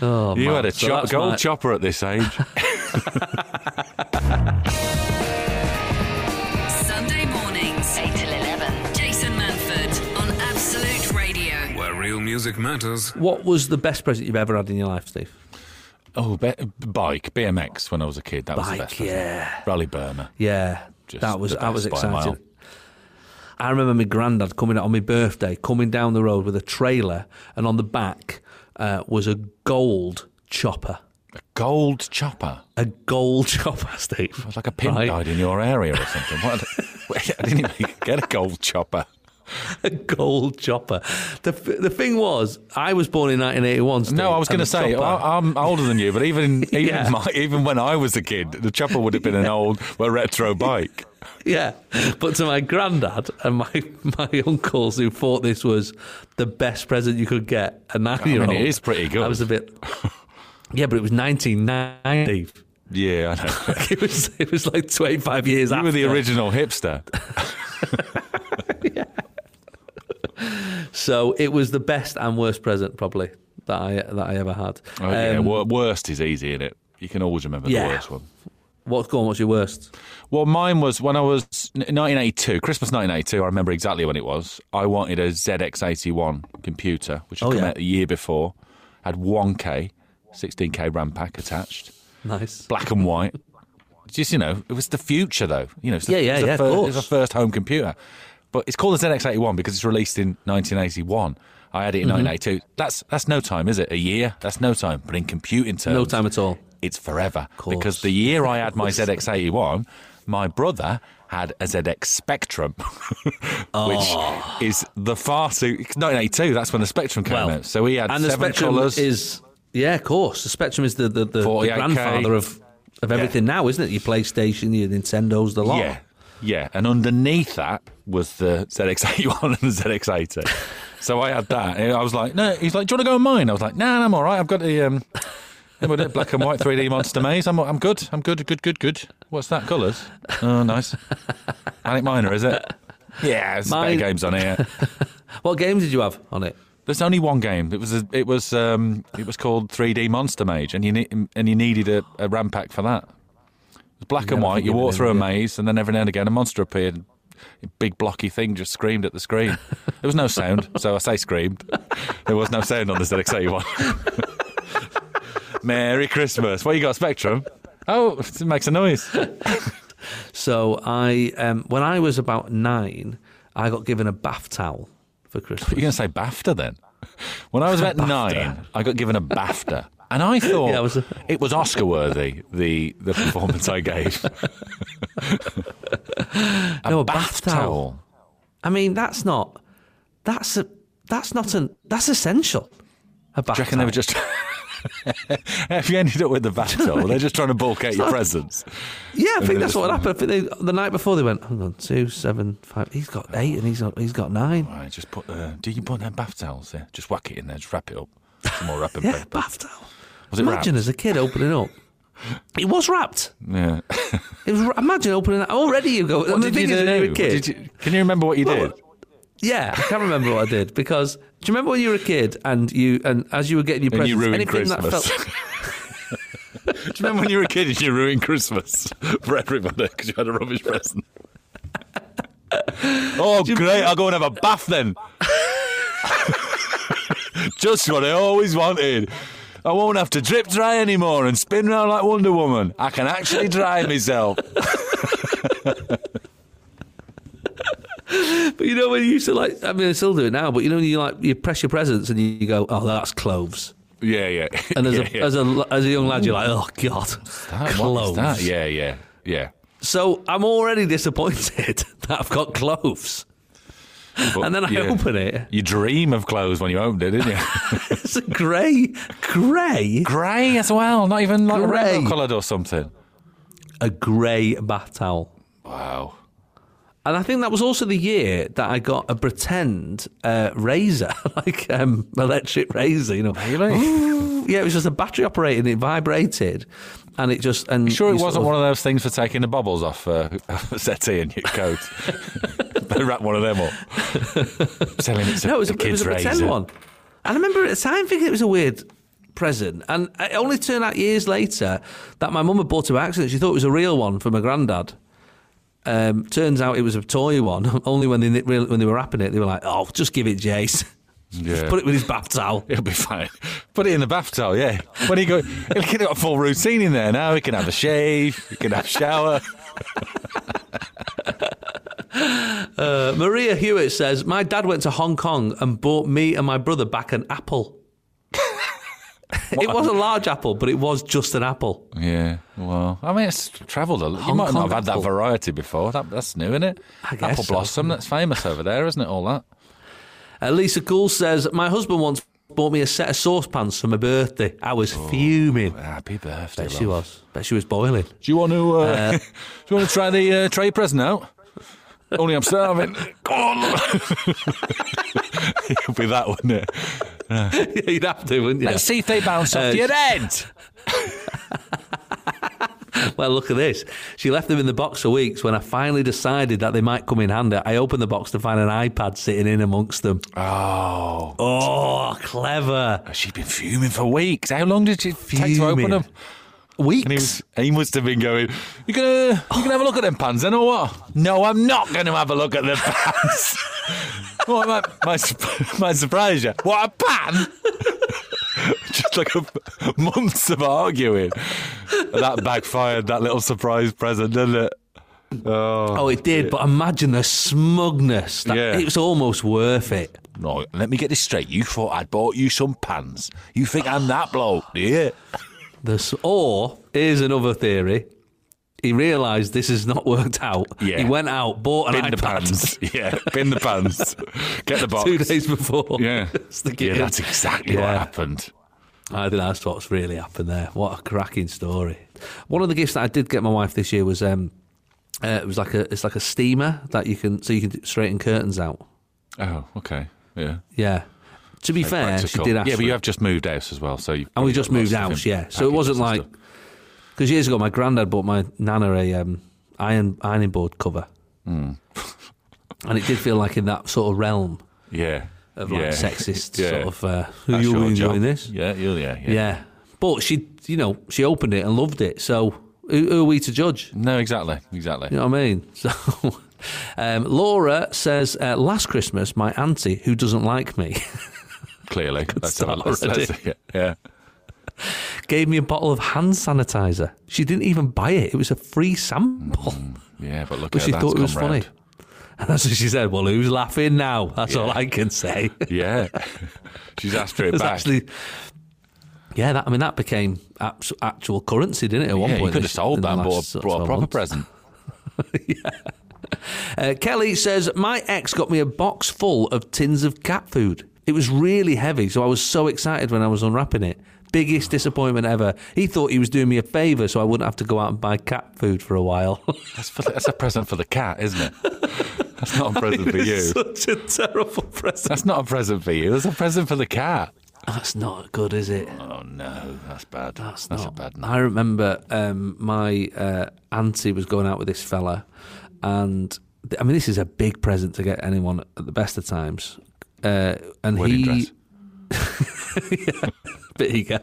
oh, You man. had a So chop, gold my- chopper at this age. Music matters. What was the best present you've ever had in your life, Steve? oh, be- bike, BMX when I was a kid. That was the Bike, best. wasn't yeah. Raleigh Burner. Yeah, Just that was that was best by a exciting. I remember my granddad coming out on my birthday, coming down the road with a trailer, and on the back uh, was a gold chopper. A gold chopper. A gold chopper, Steve. It was like a pin Right? died in your area or something. What? I didn't even get a gold chopper. A gold chopper. The the thing was, I was born in 1981. Steve, No, I was going to say chopper- I, I'm older than you, but even even Yeah. my, even when I was a kid, the chopper would have been an old, well, retro bike. Yeah, but to my granddad and my my uncles who thought this was the best present you could get a nine year old. it is pretty good. I was a bit. Yeah, but it was 1990. Yeah, I know. It was it was like 25 years You after. were the original hipster. So it was the best and worst present probably that I that I ever had. Oh, yeah, Um, wor- worst is easy in it. You can always remember Yeah. the worst one. What's gone? What's your worst? Well, mine was when I was 1982, Christmas 1982. I remember exactly when it was. I wanted a ZX81 computer, which had Oh, come yeah. out a year before. Had 1K, 16K RAM pack attached, Nice. black and white. Just you know, it was the future though. You know, it's the, Yeah, yeah, the yeah, of fir- course. It's the first home computer, but it's called the ZX81 because it's released in 1981. I had it Mm-hmm. in 1982. That's that's no time, is it? A year? That's no time. But in computing terms, No time at all. it's forever. Because the year I had my ZX81, my brother had a ZX Spectrum, which is the far too. 1982, that's when the Spectrum came Well, out. So he had and the Spectrum colours. is yeah, of course. The Spectrum is the the, the, the grandfather of of everything now, isn't it? Your PlayStation, your Nintendo's, the lot. Yeah, yeah. And underneath that was the ZX81 and the ZX80. so I had that. And I was like, no. He's like, do you want to go on mine? I was like, no, nah, I'm all right. I've got the um, black and white 3D Monster Maze. I'm I'm good. I'm good. Good. Good. Good. What's that? Colours? Oh, nice. Manic Miner, is it? Yeah, there's Mine- better games on here. What games did you have on it? There's only one game. It was a, it was um, it was called 3D Monster Maze, and you ne- and you needed a, a RAM pack for that. It was black and Yeah, white. You you walk through a maze, and then every now and again a monster appeared. Big blocky thing just screamed at the screen. there was no sound, so I say screamed. There was no sound on the ZX81. Merry Christmas. What you got, Spectrum? Oh, it makes a noise. So I, um, when I was about nine, I got given a bath towel for Christmas. You're going to say BAFTA then? When I was about nine, I got given a BAFTA. And I thought Yeah, it was a- it was Oscar worthy, the, the performance I gave. a No, a bath, bath towel. towel. I mean, that's not. That's a. That's not an. That's essential. A bath Do you reckon they were towel. just. Have you ended up with the bath towel? They're just trying to bulk out your presents. Yeah, I think that's what happened. I think they, the night before they went, hang on, two, seven, five. He's got eight and he's got he's got nine. Right, just put. Uh, do you put them bath towels there? Just whack it in there. Just wrap it up. Some more wrapping Yeah, paper. bath towel. Was it Imagine wrapped? as a kid opening up. It was wrapped. Yeah. It was. Imagine opening that. Already you go. What and the did you thing do? when you were a What kid. did you- can you remember what you did? Yeah, I can't remember what I did because do you remember when you were a kid and you and as you were getting your And presents, you ruined anything that Christmas. felt Do you remember when you were a kid and you ruined Christmas for everybody because you had a rubbish present? oh, great! I'll go and have a bath then. Just what I always wanted. I won't have to drip dry anymore and spin round like Wonder Woman. I can actually dry myself. But you know when you used to like, I mean, I still do it now. But you know, when you like you press your presents and you go, "Oh, that's cloves." Yeah, yeah. And as yeah, a yeah. as a as a young lad, you're like, "Oh God, That- cloves." that? Yeah, yeah, yeah. So I'm already disappointed that I've got cloves. But, And then I yeah. open it. You dream of clothes when you opened it, didn't you? It's a grey, grey, Grey as well, not even like Grey. rainbow coloured or something. a grey bath towel. Wow. And I think that was also the year that I got a pretend uh, razor, like um, electric razor. You know, Really? yeah, it was just a battery operated. and It vibrated, and it just and Sure, it wasn't of- one of those things for taking the bubbles off uh, a settee in your coat. they wrap one of them up. Selling it to No, it was, the a, it was a pretend one. And I remember at the time thinking it was a weird present. And it only turned out years later that my mum had bought it by accident. She thought it was a real one for my granddad. Um, turns out it was a toy one. Only when they when they were wrapping it, they were like, "Oh, just give it Jase. Yeah. Put it with his bath towel." It'll be fine. Put it in the bath towel, yeah. When he go, he'll get a full routine in there now. He can have a shave, he can have a shower. Uh, Maria Hewitt says, "My dad went to Hong Kong and bought me and my brother back an apple. it was a large apple, but it was just an apple. Yeah, well, I mean, it's travelled a lot. You Hong might not Kong have had that variety before. That, that's new, isn't it? I guess Apple so. blossom, that's famous over there, isn't it? All that. Uh, Lisa Cool says, "My husband once bought me a set of saucepans for my birthday. I was fuming. Happy birthday, Bet she love. was. Bet she was boiling. Do you want to? Uh, do you want to try the uh, try your present out? Only I'm starving. Go on. It'll be that, wouldn't it? You'd have to, wouldn't you? Let's see if they bounce Uh, off your head. Well, look at this. She left them in the box for weeks. When I finally decided that they might come in handy, I opened the box to find an iPad sitting in amongst them. Oh, Oh, clever. she's been fuming for weeks. How long did it take to open them? Weeks. And he, was, he must have been going, You gonna you gonna have a look at them pans then or what? No, I'm not gonna have a look at them pans. what might, might, might surprise you. What a pan! Just like a, months of arguing. That backfired, that little surprise present, didn't it? Oh, Oh, it did, but imagine the smugness. That, Yeah. It was almost worth it. no, let me get this straight. You thought I'd bought you some pans. You think I'm that bloke, do you? The, or, here's another theory. He realised this has not worked out. Yeah. He went out, bought an Bin the pans. Yeah, bin the pans. Get the box. two days before. Yeah. Yeah, that's exactly what happened. I think that's what's really happened there. What a cracking story! One of the gifts that I did get my wife this year was um, uh, it was like a it's like a steamer that you can so you can straighten curtains out. Oh, okay. Yeah. Yeah. To be fair, she did ask. Yeah, but you have just moved house as well, so you and we just moved house. Yeah, so it wasn't like because years ago my granddad bought my nana a um, iron ironing board cover, Hmm. and it did feel like in that sort of realm yeah of like yeah. sexist Yeah. sort of. Uh, Who That's you enjoying this? Yeah, yeah, yeah, yeah. Yeah. But she, you know, she opened it and loved it. So who, who are we to judge? No, exactly, exactly. You know what I mean? So um, Laura says, uh, last Christmas, my auntie, who doesn't like me, Clearly, let's have a start let's- already. let's see it. Yeah. gave me a bottle of hand sanitizer. She didn't even buy it. It was a free sample. Yeah, but look But she thought it was funny. And that's what she said. Well, who's laughing now? That's all I can say. Yeah. She's asked for It back. actually, yeah. That I mean, that became actual currency, didn't it? At one yeah, point, you could have sold that and bought, a- proper months. present. Uh, Kelly says, My ex got me a box full of tins of cat food. It was really heavy, so I was so excited when I was unwrapping it. Biggest disappointment ever. He thought he was doing me a favour so I wouldn't have to go out and buy cat food for a while. That's, for that's a present for the cat, isn't it? That's not a present for you. Such a terrible present. That's not a present for you. That's a present for the cat. That's not good, is it? Oh no, that's bad. That's, That's, not. a bad. I remember um, my uh, auntie was going out with this fella, and th- I mean, this is a big present to get anyone at the best of times. Uh, and Wedding he, dress. yeah, bit eager.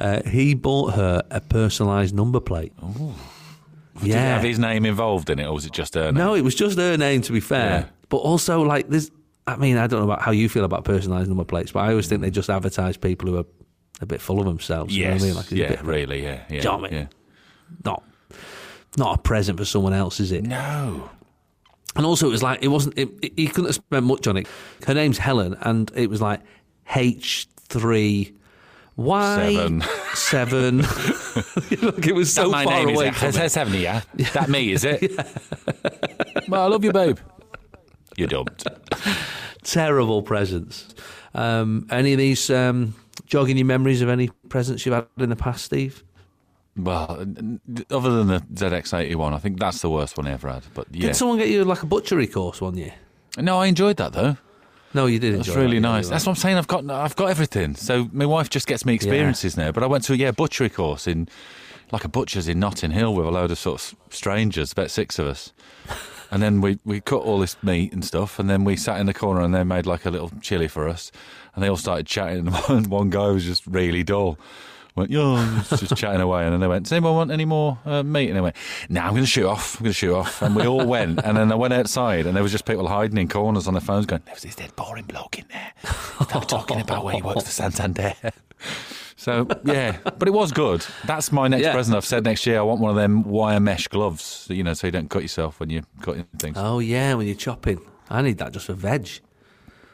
Uh, he bought her a personalised number plate. Did it yeah. have his name involved in it, or was it just her name? No, it was just her name. To be fair, Yeah. but also like there's I mean, I don't know about how you feel about personalised number plates, but I always think they just advertise people who are a bit full of themselves. you know I mean? Like, yeah, bit really, yeah, yeah. Do you know I mean? yeah. not not a present for someone else, is it? No. And also, it was like it wasn't. It, it, he couldn't have spent much on it. Her name's Helen, and it was like H three. Y Seven. seven. Look, it was so my far name away is from it? it. Seven, yeah? That me, is it? well, I love you, babe. You don't. Terrible presents. Um, any of these um, jogging your memories of any presents you've had in the past, Steve? Well, n- n- other than the ZX81, I think that's the worst one I ever had. But yeah. Did someone get you like a butchery course one year? No, I enjoyed that though. No, you did. That's really that, nice. That's what I'm saying. I've got I've got everything. So my wife just gets me experiences now. But I went to a yeah butchery course in like a butcher's in Notting Hill with a load of sort of strangers, about six of us. And then we, we cut all this meat and stuff, and then we sat in the corner and they made like a little chili for us, and they all started chatting. And one guy was just really dull. Went, yeah, just chatting away, and then they went, "Does anyone want any more uh, meat?" And they went, "No, I'm going to shoot off. I'm going to shoot off." And we all went, and then I went outside, and there was just people hiding in corners on their phones, going, "There was this dead boring bloke in there." They were talking about where he works for Santander. So yeah, but it was good. That's my next Yeah. present. I've said next year I want one of them wire mesh gloves, you know, so you don't cut yourself when you're cutting things. Oh yeah, when you're chopping. I need that just for veg.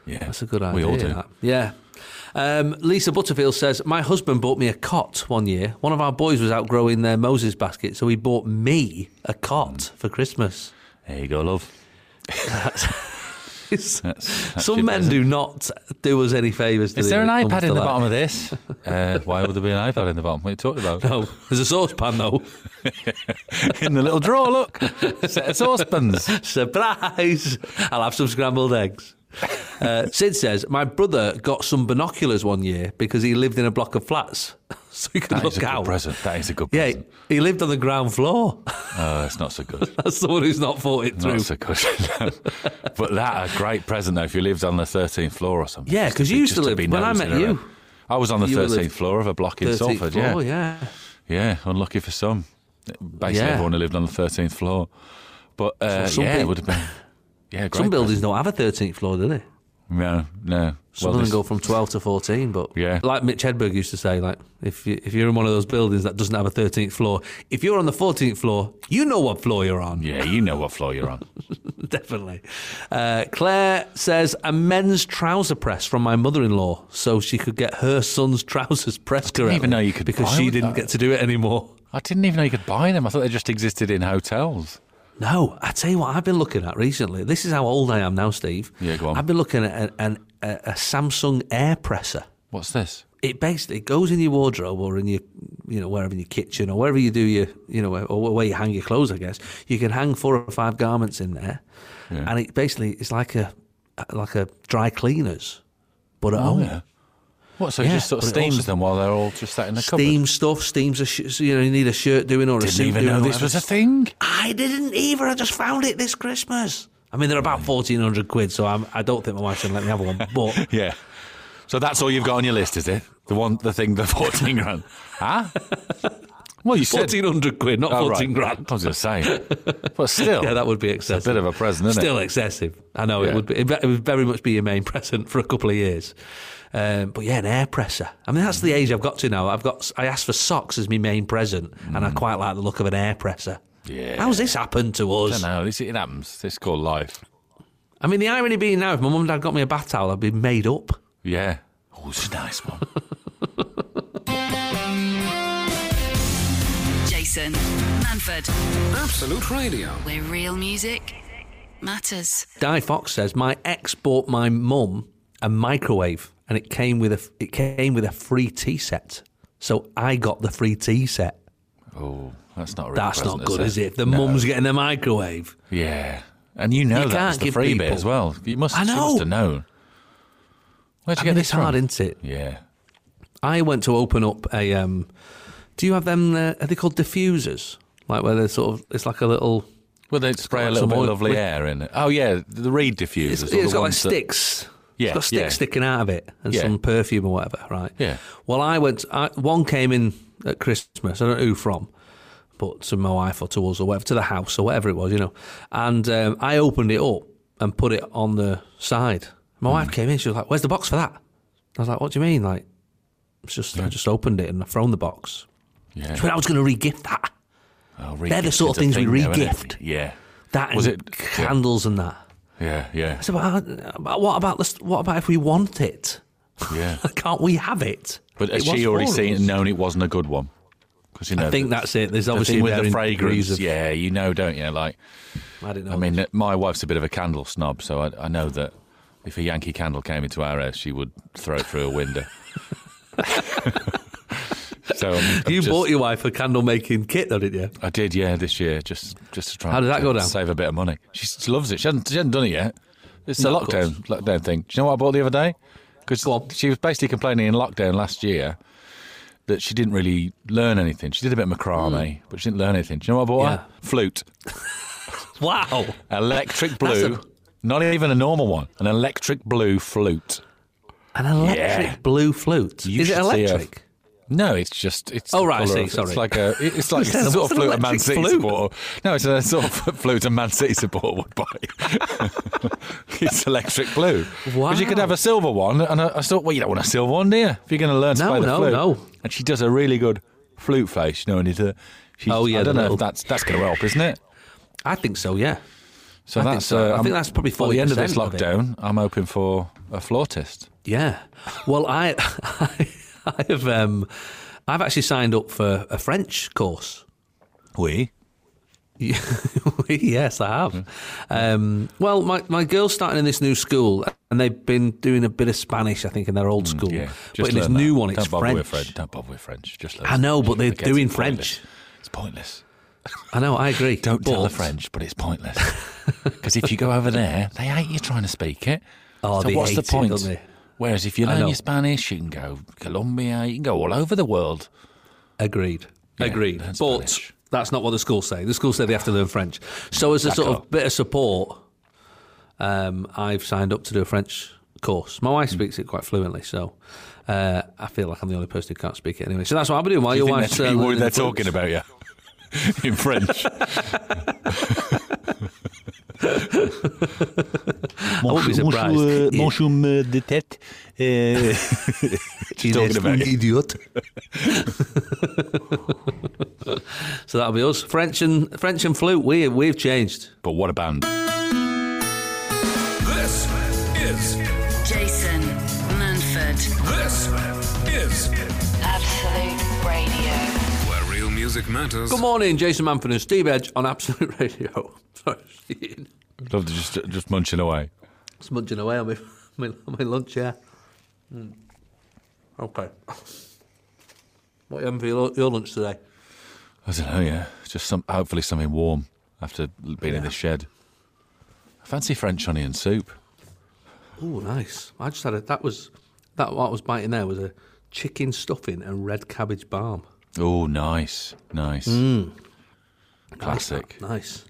yeah, That's a good idea. We all do. that. Yeah. Um, Lisa Butterfield says, My husband bought me a cot one year. One of our boys was outgrowing their Moses basket, so he bought me a cot for Christmas. There you go, love. That's, that's Some men present. do not do us any favours. do Is there an iPad in the that? bottom of this? Uh, why would there be an iPad in the bottom? What are you talking about? No, there's a saucepan though. in the little drawer, look. Set of saucepans. Surprise! I'll have some scrambled eggs. Uh, Sid says, My brother got some binoculars one year because he lived in a block of flats. So he could That look is a good out. present. That is a good Yeah, present. he lived on the ground floor. Oh, it's not so good. That's someone who's not thought it through. Not so good. but that a great present though if you lived on the 13th floor or something. Yeah, because you used to live- be when I met you, around. I was on the 13th floor of a block in 13th Salford. floor, yeah. yeah. Yeah, unlucky for some. Basically, Yeah. everyone who lived on the 13th floor. But uh, yeah, it people- would have been. Yeah. Some buildings don't have a 13th floor, do they? No, no. Some Well, of them go from 12 to 14, but Yeah. like Mitch Hedberg used to say, like if you, if you're in one of those buildings that doesn't have a 13th floor, if you're on the 14th floor, you know what floor you're on. yeah, you know what floor you're on. Definitely. Uh, Claire says a men's trouser press from my mother-in-law, so she could get her son's trousers pressed correctly. even know you could because she didn't that. get to do it anymore. I didn't even know you could buy them. I thought they just existed in hotels. No, I tell you what, I've been looking at recently. This is how old I am now, Steve. Yeah, go on. I've been looking at an, a, a Samsung air presser. What's this? It basically goes in your wardrobe or in your, you know, wherever in your kitchen or wherever you do your, you know, or where you hang your clothes. I guess you can hang four or five garments in there, Yeah. and it basically it's like a like a dry cleaners, but at Oh, home. yeah. What? So it Yeah, just sort of steams them while they're all just sat in the cupboard. Steam stuff, steams a sh- so, you know you need a shirt doing or a Didn't suit even doing know this was a thing. I didn't either. I just found it this Christmas. I mean, they're about fourteen hundred quid, so I'm, I don't think my wife's gonna let me have one. But Yeah. So that's all you've got on your list, is it? The one, the thing, the fourteen grand. Huh? Well, you said fourteen hundred quid, not Oh, right. fourteen grand. I was going to say, but still, Yeah, that would be excessive. A bit of a present, isn't it? Still excessive. I know Yeah. it would. Be, it would very much be your main present for a couple of years. Um, but yeah, an air presser. I mean, that's the age I've got to now. I've got. I asked for socks as my main present, and I quite like the look of an air presser. Mm. Yeah. How's this happened to I us? don't know. This, it happens. It's called life. I mean, the irony being now, if my mum and dad got me a bath towel, I'd be made up. Yeah. Oh, it's a nice one. Jason Manford, Absolute Radio. where real music matters. Di Fox says my ex bought my mum a microwave, and it came with a it came with a free tea set. So I got the free tea set. Oh, that's not. A real That's present, not good, is it? The No. mum's getting the microwave. Yeah, and you know You that was the give free bit people- as well. You must. I know. must have known. Where'd you I get mean, this it's hard, from? isn't it? Yeah. I went to open up a. Um, do you have them? Uh, are they called diffusers? Like where they're sort of. It's like a little. Well, they spray a little bit of lovely air in it. Oh yeah, the reed diffusers. It's, it's the got like that- sticks. Yeah, it's got sticks yeah. sticking out of it and Yeah. some perfume or whatever, right? Yeah. Well, I went. I, one came in at Christmas. I don't know who from, but to my wife or to us or whatever, to the house or whatever it was, you know. And um, I opened it up and put it on the side, My wife came in. She was like, "Where's the box for that?" I was like, "What do you mean?" Like, it's just I just opened it and I thrown the box. Yeah. She went, "I was going to re-gift that." Oh, They're the sort of things we thing isn't re-gift. Yeah. That Was it- candles and that. Yeah, yeah, I said, well, uh, what about this? What about if we want it? yeah. Can't we have it? But has It she already seen and known it wasn't a good one? Because you know, I think the- that's it. There's the obviously thing with the fragrance. of- yeah, you know, don't you? Like, I didn't know. I mean, uh, my wife's a bit of a candle snob, so I, I know that if a Yankee candle came into our house, she would throw it through a window. so I'm, I'm you just- bought your wife a candle making kit, though, didn't you? I did, yeah, this year, just just to try. How did that go down? Save a bit of money. She, she loves it. She hasn't, she hasn't done it yet. It's a No, of lockdown lockdown thing. Do you know what I bought the other day? Because she was basically complaining in lockdown last year that she didn't really learn anything. She did a bit of macrame, but she didn't learn anything. Do you know what I bought her? Hmm. Flute, Wow. electric blue. a- Not even a normal one. An electric blue flute. An electric Yeah. blue flute. You Is it her- electric? No, it's just it's. Oh, right, I see, of- sorry. It's like a it's like a sort of flute a Man City flute? supporter. No, it's a sort of flute a Man City supporter would buy. it's electric blue. Because you could have a silver one, and I, I thought, well, you don't want a silver one, do you? If you're going to learn to No, play the no, flute. no. And she does a really good flute face, you know, and it's a. She's, Oh, yeah, I don't know little- if that's that's going to help, isn't it? I think so, yeah. So I think that's. so. Uh, I think that's probably for the end of this 40% of lockdown. I'm hoping for a flautist. Yeah. Well, I, I have, um, I've actually signed up for a French course. We. yes, I have. Um, well, my, my girl's starting in this new school, and they've been doing a bit of Spanish, I think, in their old school. Mm, Yeah, but in this that. new one, Don't it's bother French. With French. Don't bother with French. Just learn I know, but they're doing it's. French. It's pointless. I know, I agree. Don't tell the French, but it's pointless. Because if you go over there, they hate you trying to speak it. Oh, so they what's hate the it, point? don't they? Whereas if you learn your Spanish, you can go Colombia, you can go all over the world. Agreed. Yeah, Agreed. But Spanish. that's not what the school say. The school say they have to learn French. So as a sort of bit of support, um, I've signed up to do a French course. My wife Hmm. speaks it quite fluently, so uh, I feel like I'm the only person who can't speak it anyway. So that's what I'll be doing while Do you your wife's that's uh, they're the talking about you in French? I won't be surprised. Bonjour, de tête. Uh, she's talking about you. idiot. so that'll be us. French and French and flute. We we've changed. But what a band. This is Jason Manford, this music matters. Good morning, Jason Manford and Steve Edge on Absolute Radio. Sorry, Love to just just munching away. smudging away on my, my, my lunch, yeah. Mm. Okay. What are you having for your, your lunch today? I don't know, yeah. Just some hopefully something warm after being in the shed. I fancy French onion soup. Oh, nice. I just had a, that was, that what I was biting there was a chicken stuffing and red cabbage barm. Oh, nice, nice, classic. Nice.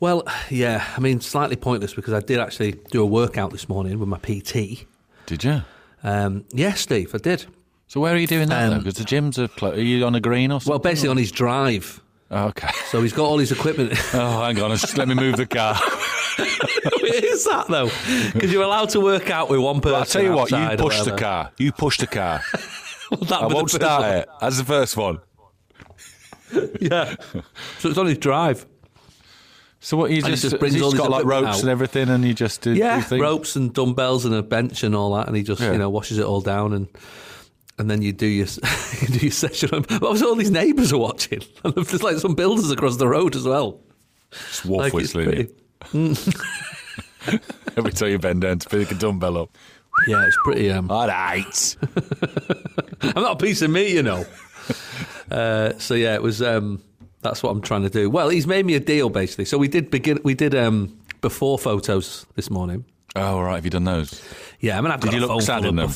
Well, yeah, I mean, slightly pointless because I did actually do a workout this morning with my PT. Did you? Um, yeah, Steve, I did. So where are you doing that? Um, Because the gyms are. Clo- are you on a green or something? Well, basically on his drive. Oh, okay. So he's got all his equipment. Oh, hang on. Just let me move the car. it is that though, because you're allowed to work out with one person. I'll tell you what. You push the car. You push the car. Well, that I won't start one. it. That's the first one. Yeah. So it's on his drive. So what? You he just, just brings has all his got like ropes out. and everything, and you just do, do Yeah, things? ropes and dumbbells and a bench and all that, and he just Yeah. you know washes it all down and. And then you do your you do your session. But obviously, all these neighbours are watching, and there's like some builders across the road as well. Just wolf Like, it's whistling. pretty- Every time you bend down to pick a dumbbell up. Yeah, it's pretty. Um, All right. I'm not a piece of meat, you know. uh, so yeah, it was. Um, that's what I'm trying to do. Well, he's made me a deal basically. So we did begin. We did um, before photos this morning. Oh, all right. Have you done those? Yeah, I mean, I've Did got you a look sad in them?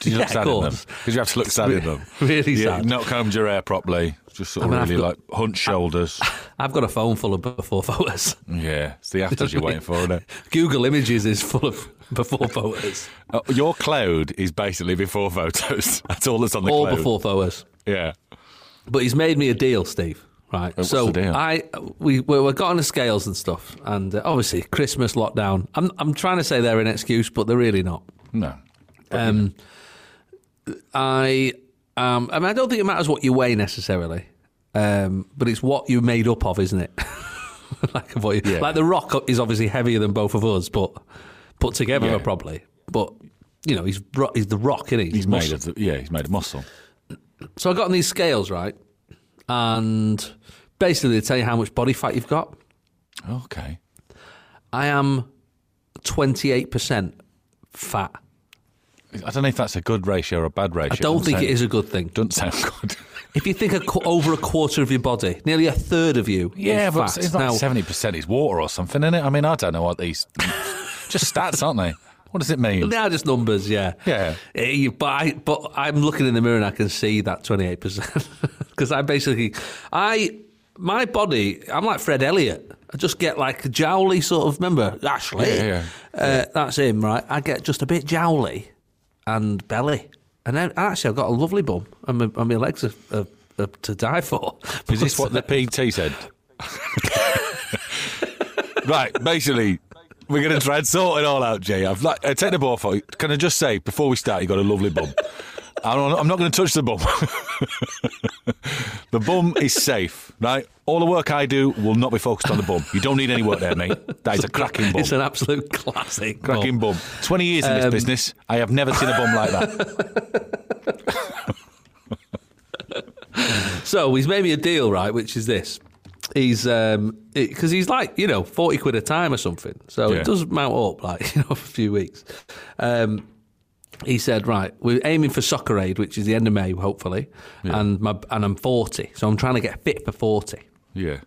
Did you look sad in them? Because you have to look sad in them. Really Yeah, sad. not combed your hair properly. Just sort of I mean, I've really got- like hunch shoulders. I've got a phone full of before photos. yeah, it's the afters you're waiting for, isn't it? Google Images is full of before photos. Uh, your cloud is basically before photos. That's all that's on the All cloud. before photos. Yeah. But he's made me a deal, Steve. right? what's so? I we we we got on the scales and stuff, and uh, obviously Christmas lockdown. I'm I'm trying to say they're an excuse, but they're really not. No. Um, I um, I mean, I don't think it matters what you weigh necessarily, um, but it's what you're made up of, isn't it? like, what you- Yeah. like the Rock is obviously heavier than both of us, but put together Yeah. probably. But you know, he's he's the Rock, isn't he? He's made of the, yeah, he's made of muscle. So I got on these scales, right? And basically they tell you how much body fat you've got. Okay. I am 28% fat. I don't know if that's a good ratio or a bad ratio. I don't Doesn't think sound- it is a good thing. Doesn't sound good. If you think a qu- over a quarter of your body, nearly a third of you Yeah, but fat. it's like seventy percent is water or something, isn't it? I mean, I don't know what these just stats, aren't they? What does it mean? they are just numbers, yeah. Yeah. Eh, But, I, but I'm looking in the mirror and I can see that 28%. Because I basically, I, my body, I'm like Fred Elliott. I just get like jowly sort of, remember, Ashley? Yeah, yeah, Uh, that's him, right? I get just a bit jowly and belly. And then actually, I've got a lovely bum and my, and my legs are, are, are to die for. Is this what the PT said? right, basically, we're going to try and sort it all out, Jay. I've like, uh, take the ball for you. Can I just say, before we start, you've got a lovely bum. I'm not, I'm not going to touch the bum. the bum is safe, right? All the work I do will not be focused on the bum. You don't need any work there, mate. That is a cracking bum. It's an absolute classic. cracking bum. 20 years in this Um, business, I have never seen a bum like that. So he's made me a deal, right? Which is this: he's um because he's like you know forty quid a time or something, so Yeah. it does mount up like you know for a few weeks. Um, he said, right, we're aiming for Soccer Aid, which is the end of May, hopefully, and my and I'm forty, so I'm trying to get fit for forty. Yeah.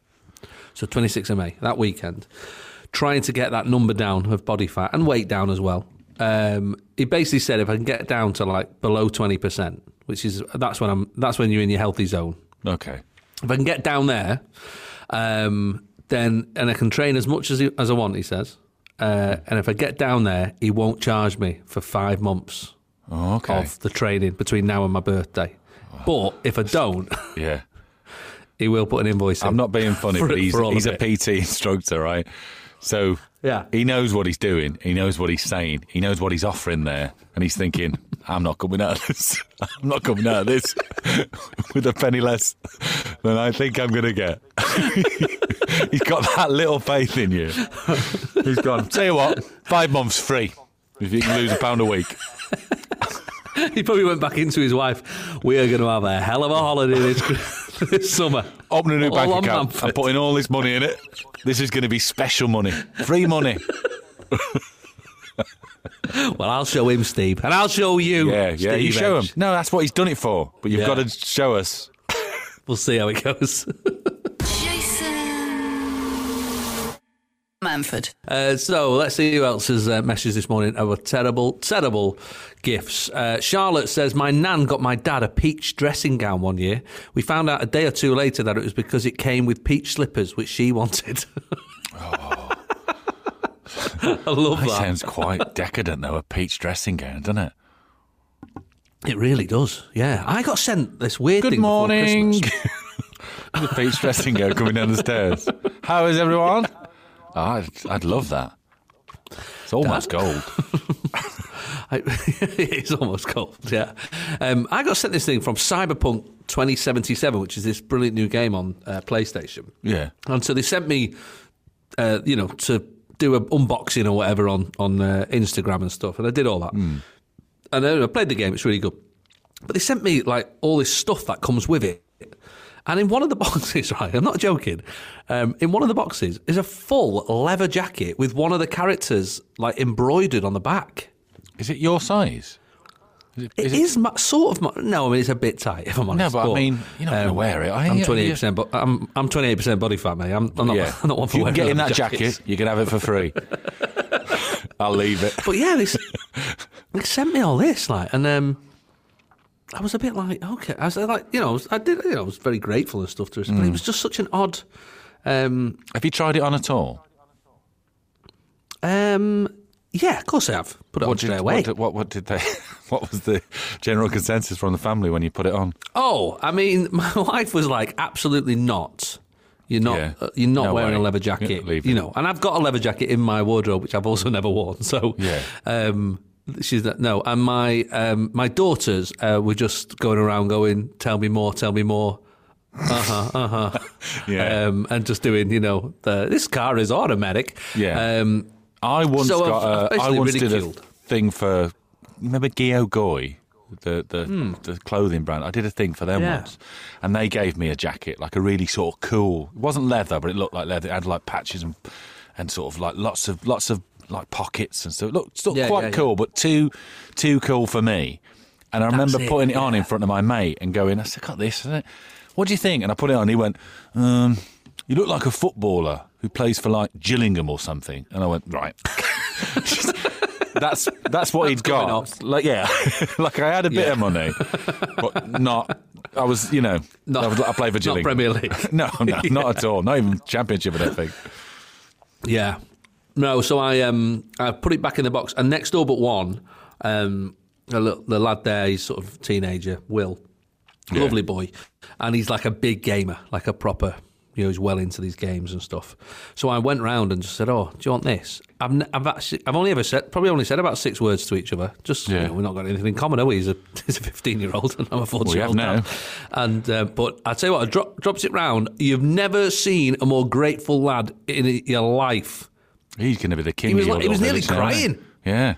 So 26th of May, that weekend, trying to get that number down of body fat and weight down as well. Um, he basically said if I can get down to like below 20%, which is that's when I'm that's when you're in your healthy zone. Okay. If I can get down there, um, then and I can train as much as as I want, he says. Uh, and if I get down there, he won't charge me for five months Oh, okay. of the training between now and my birthday. But if I don't, Yeah. he will put an invoice in. I'm not being funny, For- but he's, he's a. PT instructor, right? So Yeah. he knows what he's doing. He knows what he's saying. He knows what he's offering there. And he's thinking, I'm not coming out of this. I'm not coming out of this with a penny less than I think I'm going to get. he's got that little faith in you. He's gone, tell you what, five months free if you can lose a pound a week. He probably went back into his wife. We are going to have a hell of a holiday this, this summer. Open a new All bank account. I'm putting all this money in it. This is going to be special money. Free money. Well, I'll show him, Steve, and I'll show you. Yeah, yeah. You Steve show him. No, that's what he's done it for. But you've Yeah. got to show us. We'll see how it goes. Manford. Uh, so let's see who else has uh, messaged this morning over terrible, terrible gifts. Uh, Charlotte says, My nan got my dad a peach dressing gown one year. We found out a day or two later that it was because it came with peach slippers, which she wanted. I love That that. sounds quite decadent, though. A peach dressing gown, doesn't it? It really does. Yeah. I got sent this weird Good thing before morning. Christmas. the peach dressing gown coming down the stairs. How is everyone? Oh, I'd, I'd love that. It's almost gold. I, it's almost gold, yeah. Um, I got sent this thing from Cyberpunk 2077, which is this brilliant new game on uh, PlayStation. Yeah. And so they sent me, uh, you know, to do an unboxing or whatever on on uh, Instagram and stuff, and I did all that. And then I played the game; it's really good. But they sent me like all this stuff that comes with it. And in one of the boxes, right, I'm not joking. Um, in one of the boxes is a full leather jacket with one of the characters like embroidered on the back. Is it your size? Is it, It is is sort of. Ma- no, I mean it's a bit tight. If I'm No, honest. but I mean, you're not gonna wear it, are I'm 28 percent, but I'm I'm 28 percent body fat, mate. I'm, I'm not. yeah. I'm not one if for you wearing get in that jacket, you can have it for free. I'll leave it. But yeah, they, they sent me all this, like, and um, I was a bit like, okay, I was like, you know, I, did, you know, I was very grateful and stuff to us, Mm. but it was just such an odd. Um, Have you tried it on at all? um, yeah, of course I have. Put it on What straight did, away. what, did, what, what did they what was the general consensus from the family when you put it on? Oh, I mean, my wife was like, absolutely not. You're not. Yeah. Uh, you're not No wearing way. a leather jacket. You know, and I've got a leather jacket in my wardrobe, which I've also never worn. So, Yeah. Um, she's not, no, and my um, my daughters uh, were just going around going, "Tell me more, tell me more." Uh huh, uh huh. Yeah. um, and just doing, you know, the, this car is automatic. Yeah. Um, I once So got I've a, I basically once did a thing for remember Gio-Goi, the the, the clothing brand. I did a thing for them. Yeah. once, and they gave me a jacket, like a really sort of cool. It wasn't leather, but it looked like leather. It had like patches and and sort of like lots of lots of like pockets and stuff. It looked still Yeah, quite yeah, yeah. cool, but too too cool for me. And I remember it, putting it on in front of my mate and going, "I said, got this." Isn't it? What do you think? And I put it on. He went, um, "You look like a footballer who plays for like Gillingham or something." And I went, "Right." that's that's what he'd going got. Like yeah, like I had a bit Yeah. of money, but not. I was, you know, Not- I, was, I played for not Gillingham. Premier League. no, no, not at all. Not even Championship. I don't think. Yeah. No, so I um I put it back in the box, and next door but one, um, the, the lad there, he's sort of teenager, Will, lovely boy, and he's like a big gamer, like a proper, you know, he's well into these games and stuff. So I went round and just said, "Oh, do you want this?" I've n- I've actually I've only ever said probably only said about six words to each other. Just you know, we're not got anything in common, are we? He's a he's a fifteen year old, and I'm a fourteen year old now. And uh, but I tell you what, I drop, drops it round. You've never seen a more grateful lad in your life. He's going to be the king. He was like- he was nearly crying. Yeah.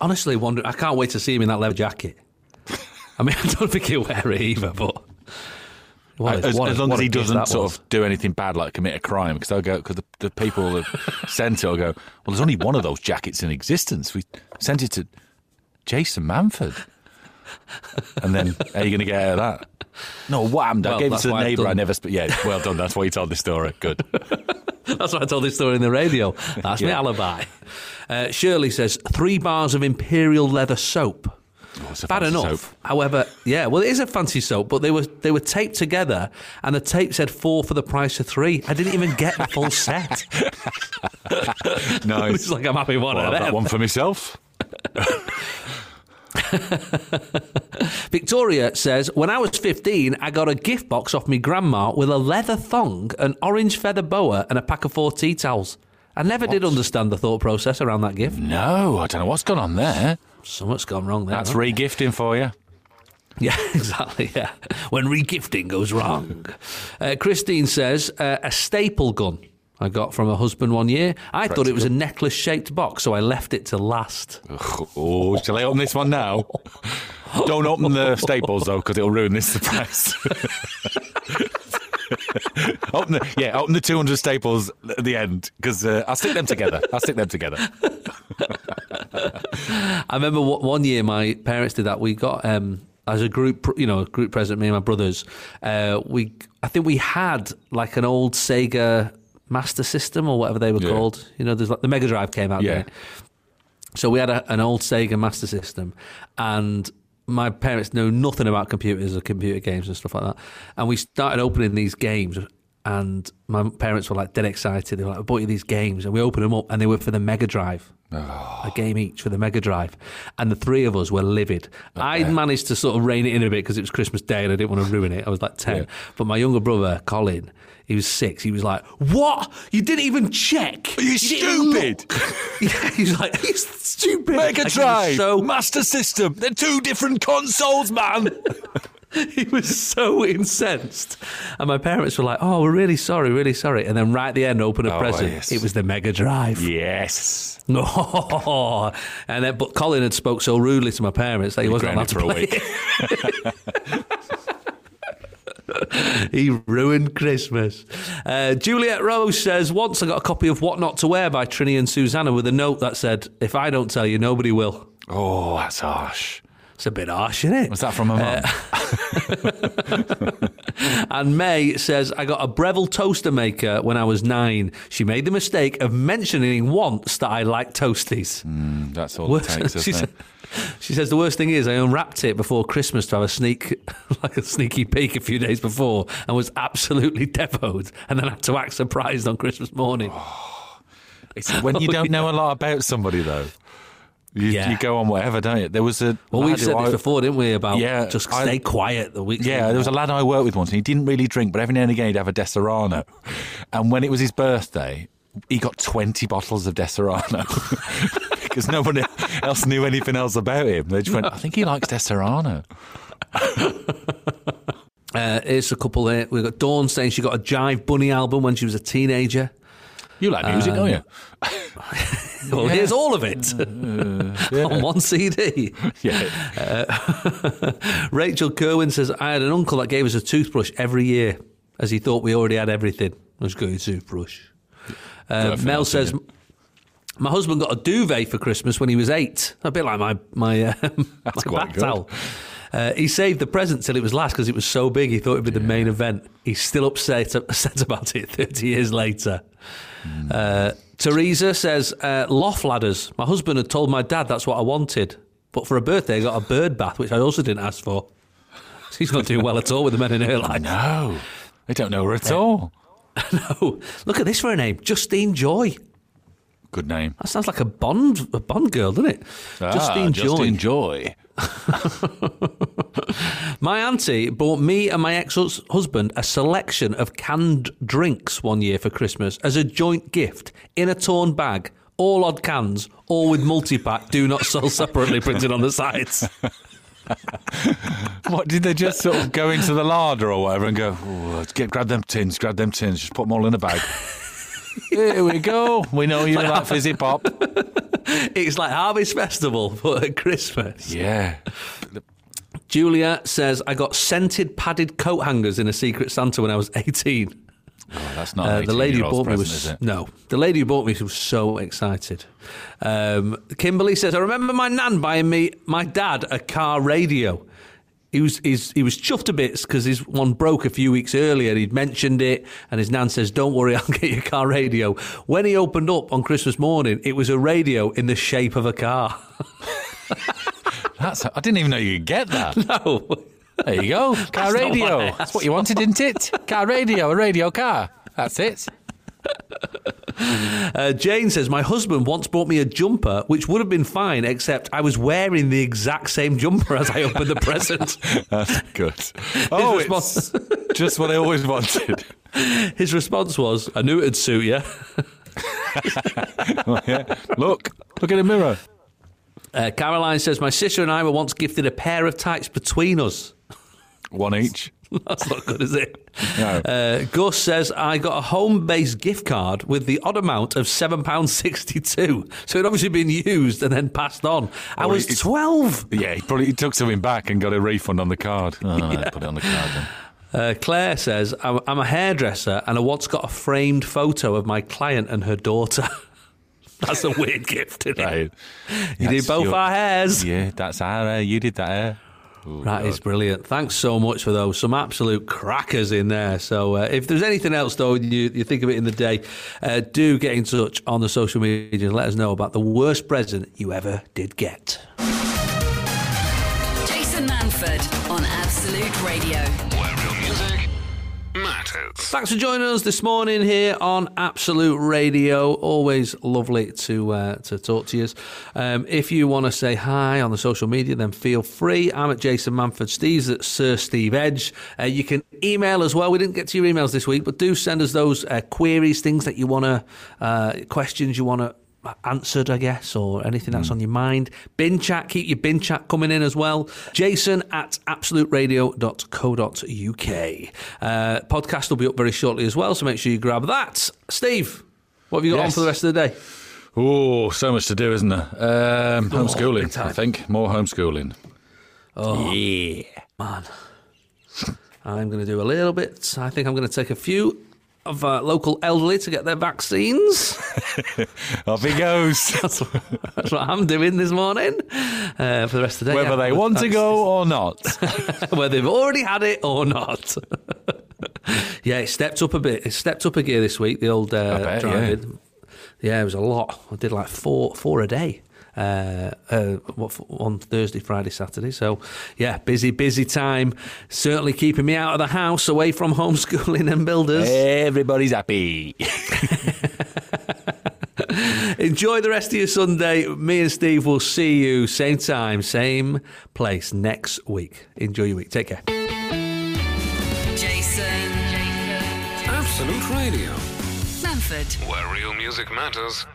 Honestly, wonder. I can't wait to see him in that leather jacket. I mean, I don't think he'll wear it either, but what as, what as long what as he doesn't sort was. of do anything bad, like commit a crime, because they'll go because the, the people that sent it will go. Well, there's only one of those jackets in existence. We sent it to Jason Manford, and then how are you going to get out of that? No, what happened? I gave it to the neighbour. I never. Sp- yeah, well done. That's why you told the story. Good. That's why I told this story in the radio. That's my alibi. Uh, Shirley says three bars of imperial leather soap. Oh, Bad enough. soap. However, yeah, well, it is a fancy soap, but they were they were taped together, and the tape said four for the price of three. I didn't even get the full set. Nice. it's like I'm having one Well, I've got one for myself. Victoria says, when I was 15, I got a gift box off my grandma with a leather thong, an orange feather boa, and a pack of four tea towels. I never did understand the thought process around that gift. No, I don't know what's gone on there. Something's gone wrong there. That's huh? re-gifting for you. Yeah, exactly. Yeah, when regifting goes wrong. Uh, Christine says uh, a staple gun I got from a husband one year. I thought it was a necklace-shaped box, so I left it to last. Oh, shall I open this one now? Don't open the staples though, because it'll ruin this surprise. open the, yeah, open the 200 staples at the end, because uh, I'll stick them together. I'll stick them together. I remember one year my parents did that. We got um, as a group, you know, group present. Me and my brothers. Uh, we, I think we had like an old Sega Master System or whatever they were Yeah. called. You know, there's like the Mega Drive came out. Yeah. So we had a, an old Sega Master System, and my parents know nothing about computers or computer games and stuff like that. And we started opening these games, and my parents were like dead excited. They were like, "I bought you these games," and we opened them up, and they were for the Mega Drive. Oh. A game each for the Mega Drive, and the three of us were livid. I managed to sort of rein it in a bit because it was Christmas Day and I didn't want to ruin it. I was like ten, Yeah. but my younger brother Colin, he was six. He was like, "What? You didn't even check? Are you didn't stupid? Yeah, he's like, he's stupid. Mega he Drive, So Master System. They're two different consoles, man. he was so incensed, and my parents were like, "Oh, we're really sorry, really sorry." And then right at the end, open a Oh, present. yes. It was the Mega Drive. yes. Oh, and then, but Colin had spoke so rudely to my parents that he wasn't allowed to play. He ruined Christmas. Uh, Juliet Rose says, Once I got a copy of What Not to Wear by Trinny and Susannah with a note that said, If I don't tell you, nobody will. Oh, that's harsh. It's a bit harsh, isn't it? Was that from a mum? And May says, I got a Breville toaster maker when I was nine. She made the mistake of mentioning once that I like toasties. that's all it takes, isn't it? She says the worst thing is I unwrapped it before Christmas to have a sneak, like a sneaky peek a few days before, and was absolutely devoed, and then had to act surprised on Christmas morning. Oh. It's when you oh, don't know a lot about somebody, though. You, Yeah. you go on whatever, don't you? There was a. Well, we've said I- this before, didn't we? About Yeah, just I- stay quiet the week. Yeah, there was a lad I worked with once, and he didn't really drink, but every now and again he'd have a Disaronno. And when it was his birthday, he got 20 bottles of Disaronno because nobody else knew anything else about him. They just went, I think he likes Disaronno. Uh, here's a couple here. We've got Dawn saying she got a Jive Bunny album when she was a teenager. You like music, don't you? Well, here's all of it on one CD. Yeah. Rachel Kerwin says, I had an uncle that gave us a toothbrush every year as he thought we already had everything. Let's go toothbrush. Uh, Mel says, it? My husband got a duvet for Christmas when he was eight. A bit like my, my, uh, my quite bath towel. Uh, he saved the present till it was last because it was so big he thought it'd be the main event. He's still upset, upset about it 30 years later. Uh, Teresa says, uh, loft ladders. My husband had told my dad that's what I wanted. But for a birthday, I got a bird bath, which I also didn't ask for. She's not doing well at all with the men in her life. No, I don't know her at all. No. Look at this for a name Justine Joy. Good name. That sounds like a Bond a Bond girl, doesn't it? Justine ah, Joy. Justine Joy. My auntie bought me and my ex husband a selection of canned drinks one year for Christmas as a joint gift in a torn bag, all odd cans, all with multi pack, do not sell separately printed on the sides. What did they just sort of go into the larder or whatever and go? "Oh, let's get grab them tins, grab them tins, just put them all in a bag. Here we go. We know you like fizzy pop. It's like Harvest Festival, but at Christmas. Yeah. Julia says, I got scented padded coat hangers in a Secret Santa when I was 18. Oh, that's not Uh, the lady who 18-year-old's bought me present, was no. The lady who bought me was so excited. Um, Kimberly says, "I remember my nan buying me my dad a car radio. He was he's, he was chuffed to bits because his one broke a few weeks earlier. He'd mentioned it, and his nan says, "Don't worry, I'll get you a car radio." When he opened up on Christmas morning, it was a radio in the shape of a car. That's, I didn't even know you could get that. no. There you go. Car That's radio. That's what you wanted, didn't it? Car radio, a radio car. That's it. Uh, Jane says, My husband once bought me a jumper, which would have been fine, except I was wearing the exact same jumper as I opened the present. That's good. Oh, response- it's just what I always wanted. His response was, I knew it'd suit you. yeah. Look, look at the mirror. Uh, Caroline says, My sister and I were once gifted a pair of tights between us. One each. That's not good, is it? No. Uh, Gus says, I got a Homebase gift card with the odd amount of £7.62. So it'd obviously been used and then passed on. I Well, was it's- 12. Yeah, he probably he took something back and got a refund on the card. Oh, no, Put it on the card then. Uh, Claire says, I'm, I'm a hairdresser and I once got a framed photo of my client and her daughter. That's a weird gift, isn't it? Right. You did both your- our hairs. Yeah, that's our hair. You did that hair. Oh, That is God. brilliant. Thanks so much for those. Some absolute crackers in there. So, uh, if there's anything else, though, you, you think of it in the day, uh, do get in touch on the social media and let us know about the worst present you ever did get. Jason Manford on Absolute Radio. Matters. Thanks for joining us this morning here on Absolute Radio. Always lovely to uh, to talk to you. Um, if you want to say hi on the social media, then feel free. I'm at Jason Manford. Steve's at Sir Steve Edge. Uh, you can email as well. We didn't get to your emails this week, but do send us those uh, queries, things that you want to, uh, questions you want to answered, I guess, or anything that's on your mind. Bin chat, keep your bin chat coming in as well. Jason at absoluteradio.co.uk. Uh, podcast will be up very shortly as well, so make sure you grab that. Steve, what have you got on for the rest of the day? Oh, so much to do, isn't there? Um, Oh, homeschooling. I think. More homeschooling. Oh, Yeah. man. I'm going to do a little bit. I think I'm going to take a few of uh, local elderly to get their vaccines. Off he goes. that's, what, that's what I'm doing this morning uh, for the rest of the day. Whether Yeah, they want to go or not. whether they've already had it or not. yeah, it stepped up a bit. It stepped up a gear this week. The old uh, bet, driving. Yeah. it was a lot. I did like four four a day. Uh, uh, on Thursday, Friday, Saturday. So, yeah, busy, busy time. Certainly keeping me out of the house, away from homeschooling and builders. Everybody's happy. Enjoy the rest of your Sunday. Me and Steve will see you same time, same place next week. Enjoy your week. Take care. Jason. Jason. Absolute Radio, Manford. where real music matters.